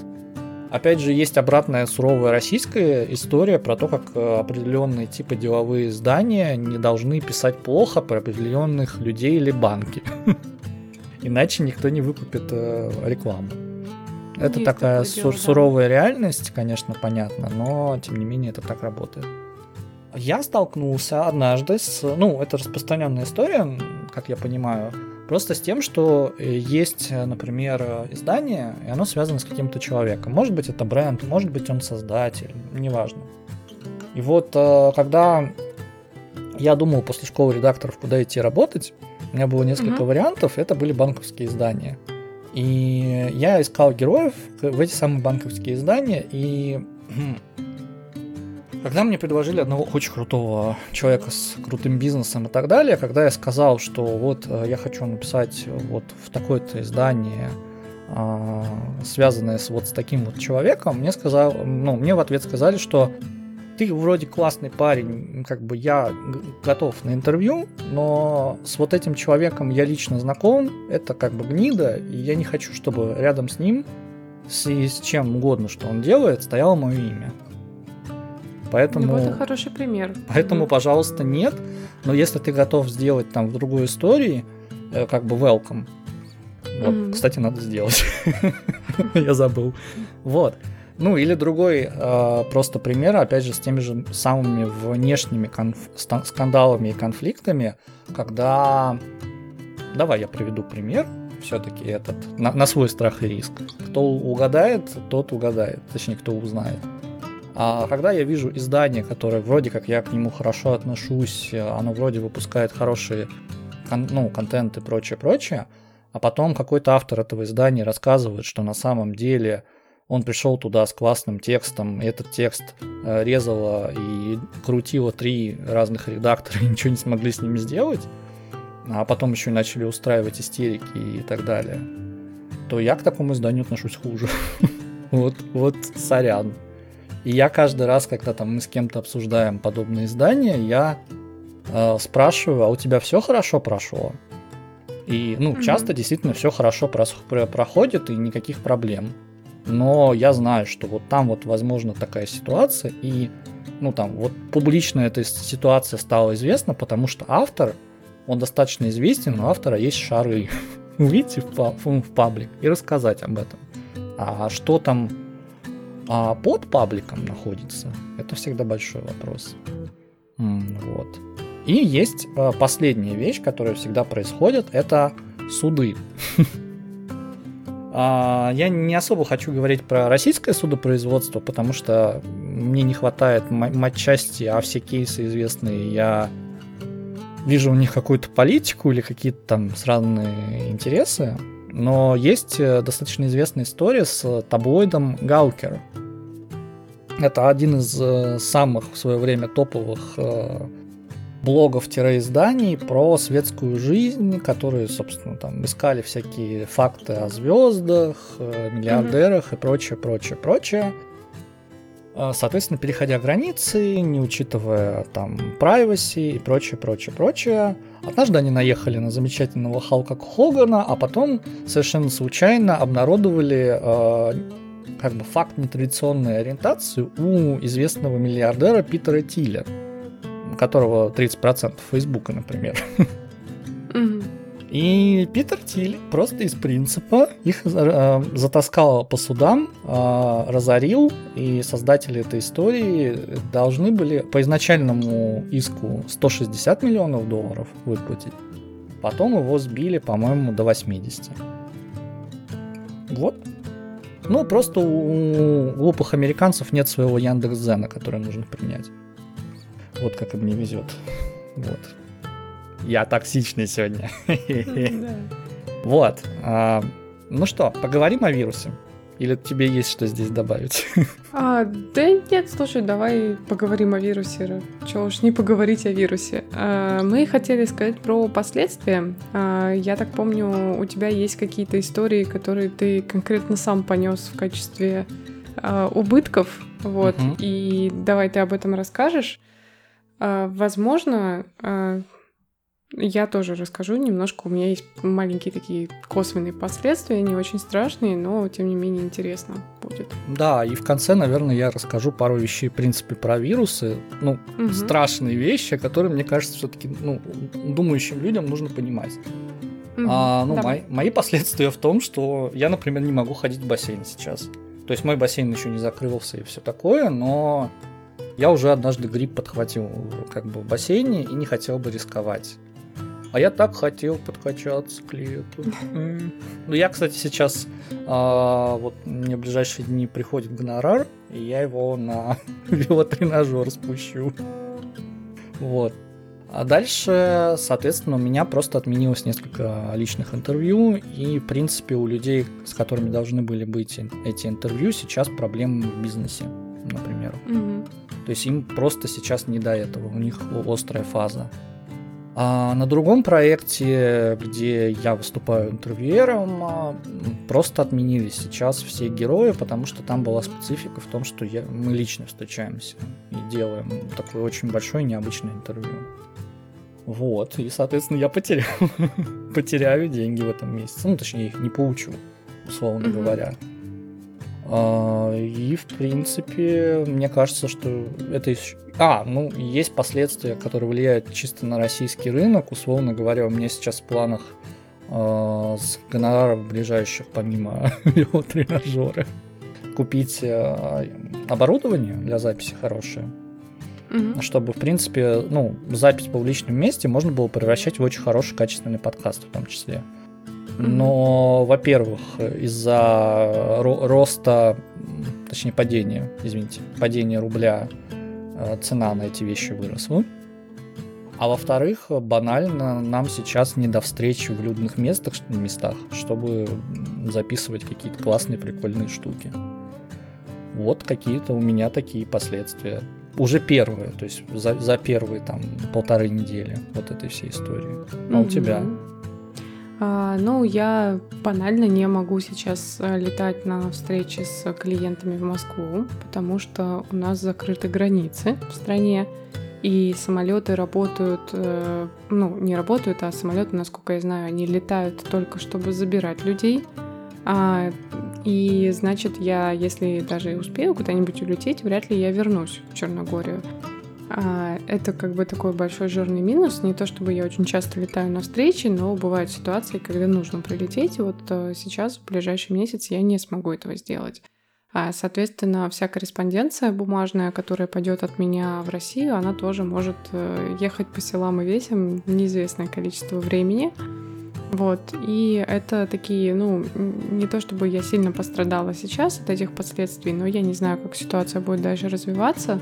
Опять же, есть обратная суровая российская история про то, как э, определенные типы деловые издания не должны писать плохо про определенных людей или банки. Иначе никто не выкупит э, рекламу. Это есть такая су- дело, суровая да. реальность, конечно, понятно, но тем не менее это так работает. Я столкнулся однажды с... Ну, это распространенная история, как я понимаю, Просто с тем, что э, есть, э, например, издание, и оно связано с каким-то человеком. Может быть, это бренд, может быть, он создатель, неважно. И вот э, когда я думал после школы редакторов, куда идти работать, у меня было несколько mm-hmm. вариантов, это были банковские издания. И я искал героев в эти самые банковские издания, и когда мне предложили одного очень крутого человека с крутым бизнесом и так далее, когда я сказал, что вот э, я хочу написать вот в такое-то издание, а, связанное с вот с таким вот человеком, мне сказал, ну, мне в ответ сказали, что ты вроде классный парень, как бы я готов на интервью, но с вот этим человеком я лично знаком, это как бы гнида, и я не хочу, чтобы рядом с ним, с, с чем угодно, что он делает, стояло мое имя. Поэтому, ну, это хороший пример. Поэтому, mm-hmm. пожалуйста, нет. Но если ты готов сделать там в другой истории, э, как бы welcome. Вот, mm-hmm. кстати, надо сделать. Я забыл. Вот. Ну, или другой э, просто пример, опять же, с теми же самыми внешними конф- скандалами и конфликтами, когда... Давай я приведу пример, все-таки этот, на, на свой страх и риск. Кто угадает, тот угадает, точнее, кто узнает. А когда я вижу издание, которое вроде как я к нему хорошо отношусь, оно вроде выпускает хорошие кон- ну, контент и прочее, прочее, а потом какой-то автор этого издания рассказывает, что на самом деле он пришел туда с классным текстом, этот текст э, резало и крутило три разных редактора, и ничего не смогли с ними сделать, а потом еще и начали устраивать истерики и так далее, то я к такому изданию отношусь хуже. Вот, вот, сорян. И я каждый раз, когда там мы с кем-то обсуждаем подобные издания, я э, спрашиваю, а у тебя все хорошо прошло? И, ну, mm-hmm. часто действительно все хорошо проходит и никаких проблем. Но я знаю, что вот там вот возможно такая ситуация, и, ну, там, вот публично эта ситуация стала известна, потому что автор, он достаточно известен, но у автора есть шары. Увидите в, в паблик и рассказать об этом. А что там а под пабликом находится, это всегда большой вопрос. Вот. И есть а, последняя вещь, которая всегда происходит, это суды. А, я не особо хочу говорить про российское судопроизводство, потому что мне не хватает матчасти, а все кейсы известные я вижу у них какую-то политику или какие-то там сраные интересы. Но есть э, достаточно известная история с таблоидом Галкер. Это один из э, самых в свое время топовых э, блогов-изданий про светскую жизнь, которые, собственно, там искали всякие факты о звездах, миллиардерах mm-hmm. и прочее, прочее, прочее. Соответственно, переходя границы, не учитывая там privacy и прочее, прочее, прочее, Однажды они наехали на замечательного Халка Хогана, а потом совершенно случайно обнародовали э, как бы факт нетрадиционной ориентации у известного миллиардера Питера Тиля, которого 30% Фейсбука, например. И Питер Тиль просто из принципа их э, затаскал по судам, э, разорил, и создатели этой истории должны были по изначальному иску 160 миллионов долларов выплатить. Потом его сбили, по-моему, до 80. Вот. Ну, просто у глупых американцев нет своего Яндекс.Зена, который нужно принять. Вот как им не везет. Вот. Я токсичный сегодня. Вот. А, ну что, поговорим о вирусе. Или тебе есть что здесь добавить? А, да нет, слушай, давай поговорим о вирусе. Чего уж не поговорить о вирусе. А, мы хотели сказать про последствия. А, я так помню, у тебя есть какие-то истории, которые ты конкретно сам понес в качестве а, убытков. Вот. Угу. И давай ты об этом расскажешь. А, возможно, а, я тоже расскажу немножко. У меня есть маленькие такие косвенные последствия, не очень страшные, но тем не менее интересно будет. Да, и в конце, наверное, я расскажу пару вещей, в принципе, про вирусы. Ну, угу. страшные вещи, которые, мне кажется, все-таки ну, думающим людям нужно понимать. Угу, а, ну, мои, мои последствия в том, что я, например, не могу ходить в бассейн сейчас. То есть мой бассейн еще не закрылся и все такое, но я уже однажды грипп подхватил как бы в бассейне и не хотел бы рисковать. А я так хотел подкачаться к лету. Ну, я, кстати, сейчас, а, вот мне в ближайшие дни приходит гонорар, и я его на велотренажер спущу. Вот. А дальше, соответственно, у меня просто отменилось несколько личных интервью, и, в принципе, у людей, с которыми должны были быть эти интервью, сейчас проблемы в бизнесе, например. Mm-hmm. То есть им просто сейчас не до этого, у них острая фаза. А на другом проекте, где я выступаю интервьюером, а, просто отменили сейчас все герои, потому что там была специфика в том, что я, мы лично встречаемся и делаем такое очень большое необычное интервью. Вот, и, соответственно, я потерял, потеряю деньги в этом месяце. Ну, точнее, их не получу, условно mm-hmm. говоря. А, и, в принципе, мне кажется, что это еще... А, ну, есть последствия, которые влияют чисто на российский рынок. Условно говоря, у меня сейчас в планах э, с гонораров ближайших, помимо велотренажера, купить э, оборудование для записи хорошее. Mm-hmm. Чтобы, в принципе, ну, запись в публичном месте можно было превращать в очень хороший, качественный подкаст в том числе. Но, во-первых, из-за роста, точнее падения, извините, падения рубля э, цена на эти вещи выросла. А во-вторых, банально нам сейчас не до встречи в людных местах, местах, чтобы записывать какие-то классные, прикольные штуки. Вот какие-то у меня такие последствия. Уже первые, то есть за, за первые там полторы недели вот этой всей истории. А mm-hmm. у тебя? А, ну, я банально не могу сейчас э, летать на встречи с клиентами в Москву, потому что у нас закрыты границы в стране, и самолеты работают, э, ну, не работают, а самолеты, насколько я знаю, они летают только чтобы забирать людей. А, и значит, я, если даже успею куда-нибудь улететь, вряд ли я вернусь в Черногорию. А, это как бы такой большой жирный минус. Не то чтобы я очень часто летаю на встречи, но бывают ситуации, когда нужно прилететь. И вот э, сейчас, в ближайший месяц, я не смогу этого сделать. А, соответственно, вся корреспонденция бумажная, которая пойдет от меня в Россию, она тоже может э, ехать по селам и весям неизвестное количество времени. Вот, и это такие, ну, не то чтобы я сильно пострадала сейчас от этих последствий, но я не знаю, как ситуация будет дальше развиваться.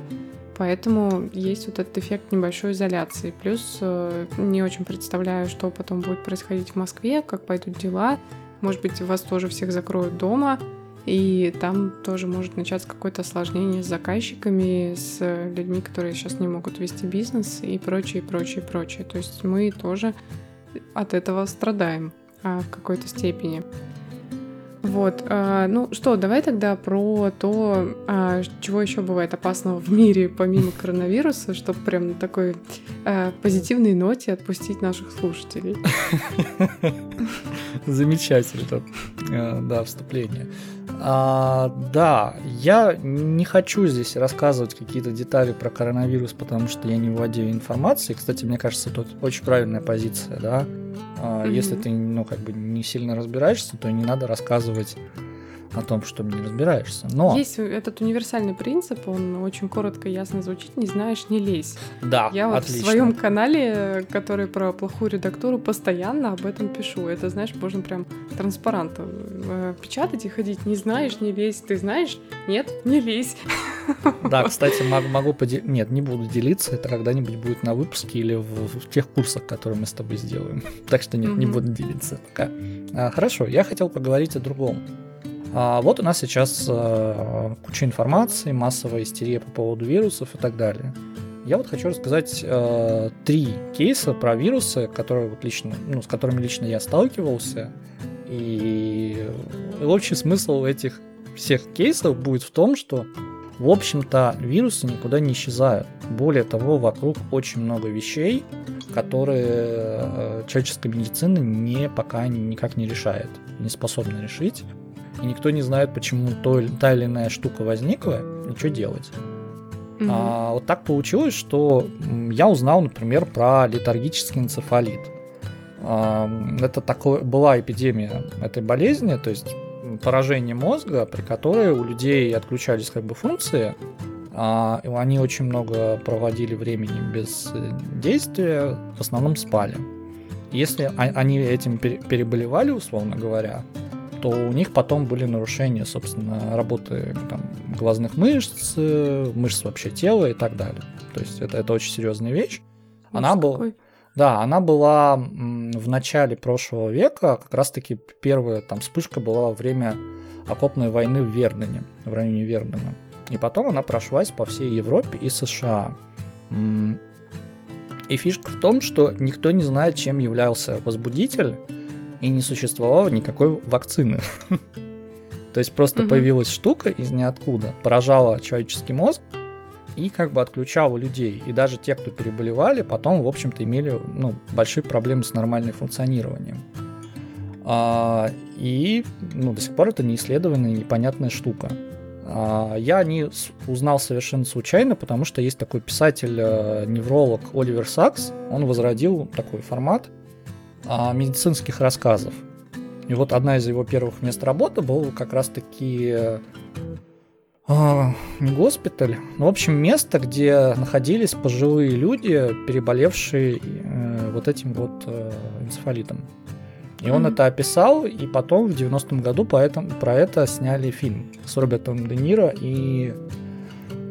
Поэтому есть вот этот эффект небольшой изоляции. Плюс э, не очень представляю, что потом будет происходить в Москве, как пойдут дела. Может быть, вас тоже всех закроют дома, и там тоже может начаться какое-то осложнение с заказчиками, с людьми, которые сейчас не могут вести бизнес и прочее, прочее, прочее. То есть мы тоже от этого страдаем а, в какой-то степени. Вот, а, ну что, давай тогда про то, а, чего еще бывает опасного в мире помимо коронавируса, чтобы прям на такой а, позитивной ноте отпустить наших слушателей. Замечательно, да, вступление. А, да, я не хочу здесь рассказывать какие-то детали про коронавирус, потому что я не владею информацией. Кстати, мне кажется, тут очень правильная позиция, да. Mm-hmm. Если ты, ну, как бы не сильно разбираешься, то не надо рассказывать о том, что не разбираешься. Но... Есть этот универсальный принцип, он очень коротко и ясно звучит, не знаешь, не лезь. Да, Я вот отлично. в своем канале, который про плохую редактуру, постоянно об этом пишу. Это, знаешь, можно прям транспарант э, печатать и ходить. Не знаешь, не лезь. Ты знаешь? Нет, не лезь. Да, кстати, могу, могу поделиться. Нет, не буду делиться. Это когда-нибудь будет на выпуске или в, в тех курсах, которые мы с тобой сделаем. Так что нет, mm-hmm. не буду делиться пока. А, хорошо, я хотел поговорить о другом. А вот у нас сейчас э, куча информации, массовая истерия по поводу вирусов и так далее. Я вот хочу рассказать э, три кейса про вирусы, которые вот лично, ну, с которыми лично я сталкивался. И общий смысл этих всех кейсов будет в том, что, в общем-то, вирусы никуда не исчезают. Более того, вокруг очень много вещей, которые э, человеческая медицина не пока никак не решает, не способна решить и никто не знает, почему то, та или иная штука возникла, и что делать. Mm-hmm. А, вот так получилось, что я узнал, например, про летаргический энцефалит. А, это такое, была эпидемия этой болезни, то есть поражение мозга, при которой у людей отключались как бы функции, а, они очень много проводили времени без э, действия, в основном спали. Если они этим переболевали, условно говоря, то у них потом были нарушения, собственно, работы там, глазных мышц, мышц вообще тела и так далее. То есть это, это очень серьезная вещь. Она была... Да, она была в начале прошлого века, как раз-таки первая там вспышка была во время окопной войны в Вердене, в районе Вердена. И потом она прошлась по всей Европе и США. И фишка в том, что никто не знает, чем являлся возбудитель, и не существовало никакой вакцины. То есть просто появилась штука из ниоткуда, поражала человеческий мозг, и как бы отключала людей. И даже те, кто переболевали, потом, в общем-то, имели ну, большие проблемы с нормальным функционированием. А, и ну, до сих пор это не исследованная, непонятная штука. А, я не узнал совершенно случайно, потому что есть такой писатель-невролог э, Оливер Сакс. Он возродил такой формат медицинских рассказов. И вот одна из его первых мест работы был как раз-таки не госпиталь, ну, в общем, место, где находились пожилые люди, переболевшие э, вот этим вот э, энцефалитом. И он mm-hmm. это описал, и потом в 90-м году поэтому, про это сняли фильм с Робертом Де Ниро и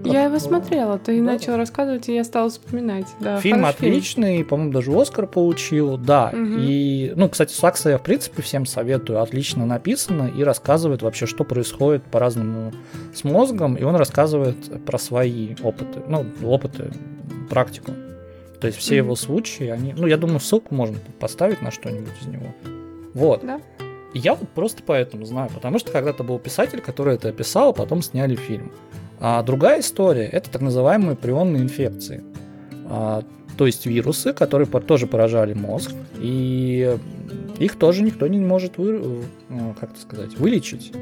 я его смотрела, ты да. начал рассказывать, и я стала вспоминать. Да, фильм отличный, фильм. по-моему, даже Оскар получил, да. Угу. И, ну, кстати, Сакса я, в принципе, всем советую. Отлично написано и рассказывает вообще, что происходит по-разному с мозгом, и он рассказывает про свои опыты, ну, опыты, практику. То есть все mm его случаи, они... Ну, я думаю, ссылку можно поставить на что-нибудь из него. Вот. Да. Я вот просто поэтому знаю, потому что когда-то был писатель, который это описал, а потом сняли фильм. А другая история – это так называемые прионные инфекции. А, то есть вирусы, которые тоже поражали мозг, и их тоже никто не может вы, э, как сказать, вылечить.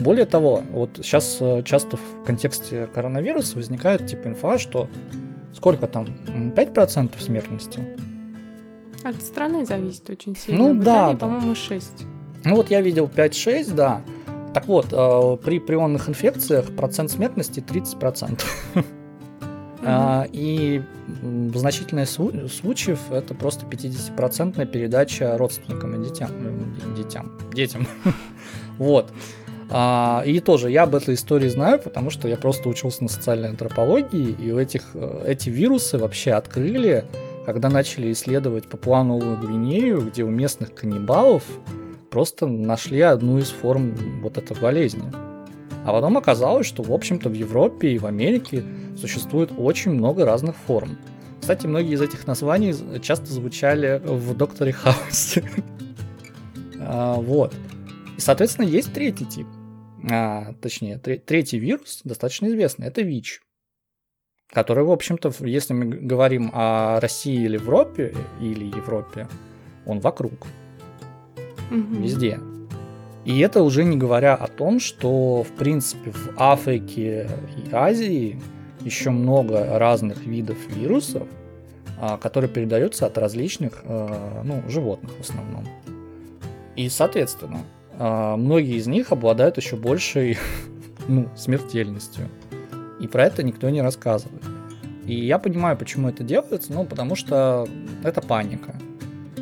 Более того, вот сейчас э, часто в контексте коронавируса возникает типа инфа, что сколько там, 5% смертности? От страны зависит очень сильно. Ну в да. Италии, по-моему, 6. Ну вот я видел 5-6, да. Так вот, э, при прионных инфекциях процент смертности 30%. А, и в значительной случаев это просто 50% передача родственникам и детям. Э, детям. Детям. вот. А, и тоже я об этой истории знаю, потому что я просто учился на социальной антропологии, и у этих, э, эти вирусы вообще открыли, когда начали исследовать Папуа-Новую Гвинею, где у местных каннибалов просто нашли одну из форм вот этой болезни. А потом оказалось, что, в общем-то, в Европе и в Америке существует очень много разных форм. Кстати, многие из этих названий часто звучали в Докторе Хаусе. А, вот. И, соответственно, есть третий тип. А, точнее, третий вирус достаточно известный. Это ВИЧ. Который, в общем-то, если мы говорим о России или Европе, или Европе, он вокруг угу. везде. И это уже не говоря о том, что, в принципе, в Африке и Азии еще много разных видов вирусов, а, которые передаются от различных а, ну, животных в основном. И, соответственно, а, многие из них обладают еще большей ну, смертельностью. И про это никто не рассказывает. И я понимаю, почему это делается, ну, потому что это паника.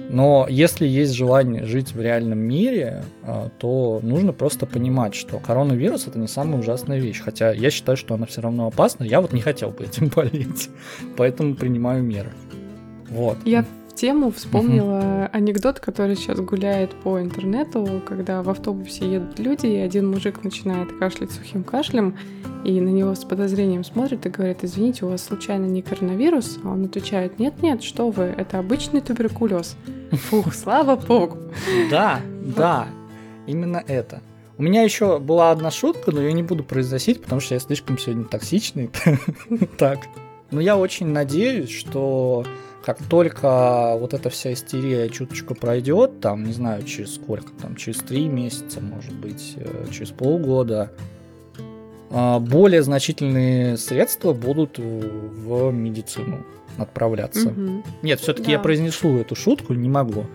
Но если есть желание жить в реальном мире, а, то нужно просто понимать, что коронавирус это не самая ужасная вещь. Хотя я считаю, что она все равно опасна. Я вот не хотел бы этим болеть, поэтому принимаю меры. Вот. Я тему вспомнила анекдот, который сейчас гуляет по интернету, когда в автобусе едут люди, и один мужик начинает кашлять сухим кашлем, и на него с подозрением смотрит и говорит, извините, у вас случайно не коронавирус? А он отвечает, нет-нет, что вы, это обычный туберкулез. Фух, слава богу. Да, да, именно это. У меня еще была одна шутка, но я не буду произносить, потому что я слишком сегодня токсичный. Так. Но я очень надеюсь, что как только вот эта вся истерия чуточку пройдет, там, не знаю, через сколько, там, через три месяца, может быть, э, через полгода, а, более значительные средства будут в медицину отправляться. Угу. Нет, все-таки да. я произнесу эту шутку, не могу.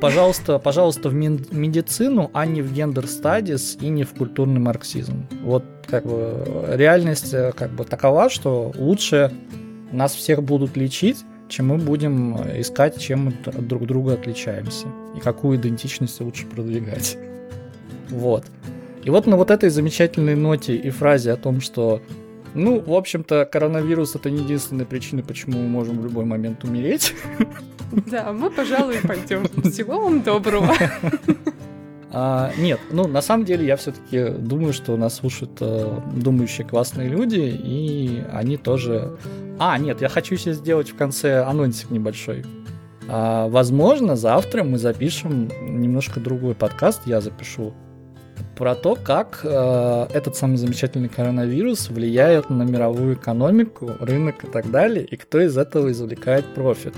Пожалуйста, пожалуйста, в медицину, а не в гендер стадис и не в культурный марксизм. Вот как бы реальность э, как бы такова, что лучше нас всех будут лечить, чем мы будем искать, чем мы от друг друга отличаемся и какую идентичность лучше продвигать. Вот. И вот на вот этой замечательной ноте и фразе о том, что, ну, в общем-то, коронавирус это не единственная причина, почему мы можем в любой момент умереть. Да, мы, пожалуй, пойдем. Всего вам доброго. А, нет, ну на самом деле я все-таки думаю, что нас слушают э, думающие классные люди, и они тоже А, нет, я хочу себе сделать в конце анонсик небольшой. А, возможно, завтра мы запишем немножко другой подкаст, я запишу, про то, как э, этот самый замечательный коронавирус влияет на мировую экономику, рынок и так далее, и кто из этого извлекает профит.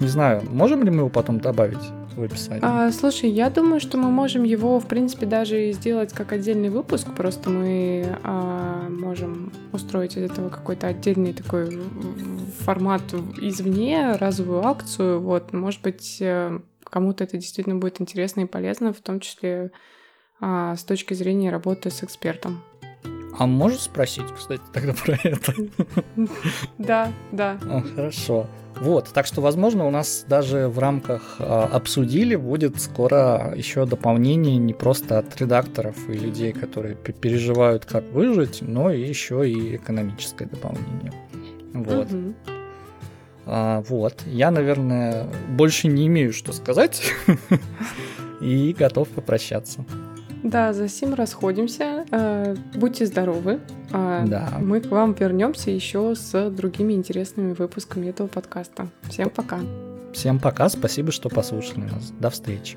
Не знаю, можем ли мы его потом добавить? В описании. А, слушай, я думаю, что мы можем его, в принципе, даже сделать как отдельный выпуск. Просто мы а, можем устроить из этого какой-то отдельный такой формат извне, разовую акцию. Вот, может быть, э, кому-то это действительно будет интересно и полезно, в том числе а, с точки зрения работы с экспертом. А можешь спросить, кстати, тогда про это? Да, да. Хорошо. Вот, так что, возможно, у нас даже в рамках э, обсудили будет скоро еще дополнение не просто от редакторов и людей, которые переживают, как выжить, но и еще и экономическое дополнение. Вот. Угу. А, вот. Я, наверное, больше не имею что сказать и готов попрощаться. Да, за сим расходимся. Э, будьте здоровы. А да. Мы к вам вернемся еще с другими интересными выпусками этого подкаста. Всем пока. Всем пока, спасибо, что послушали нас. До встречи.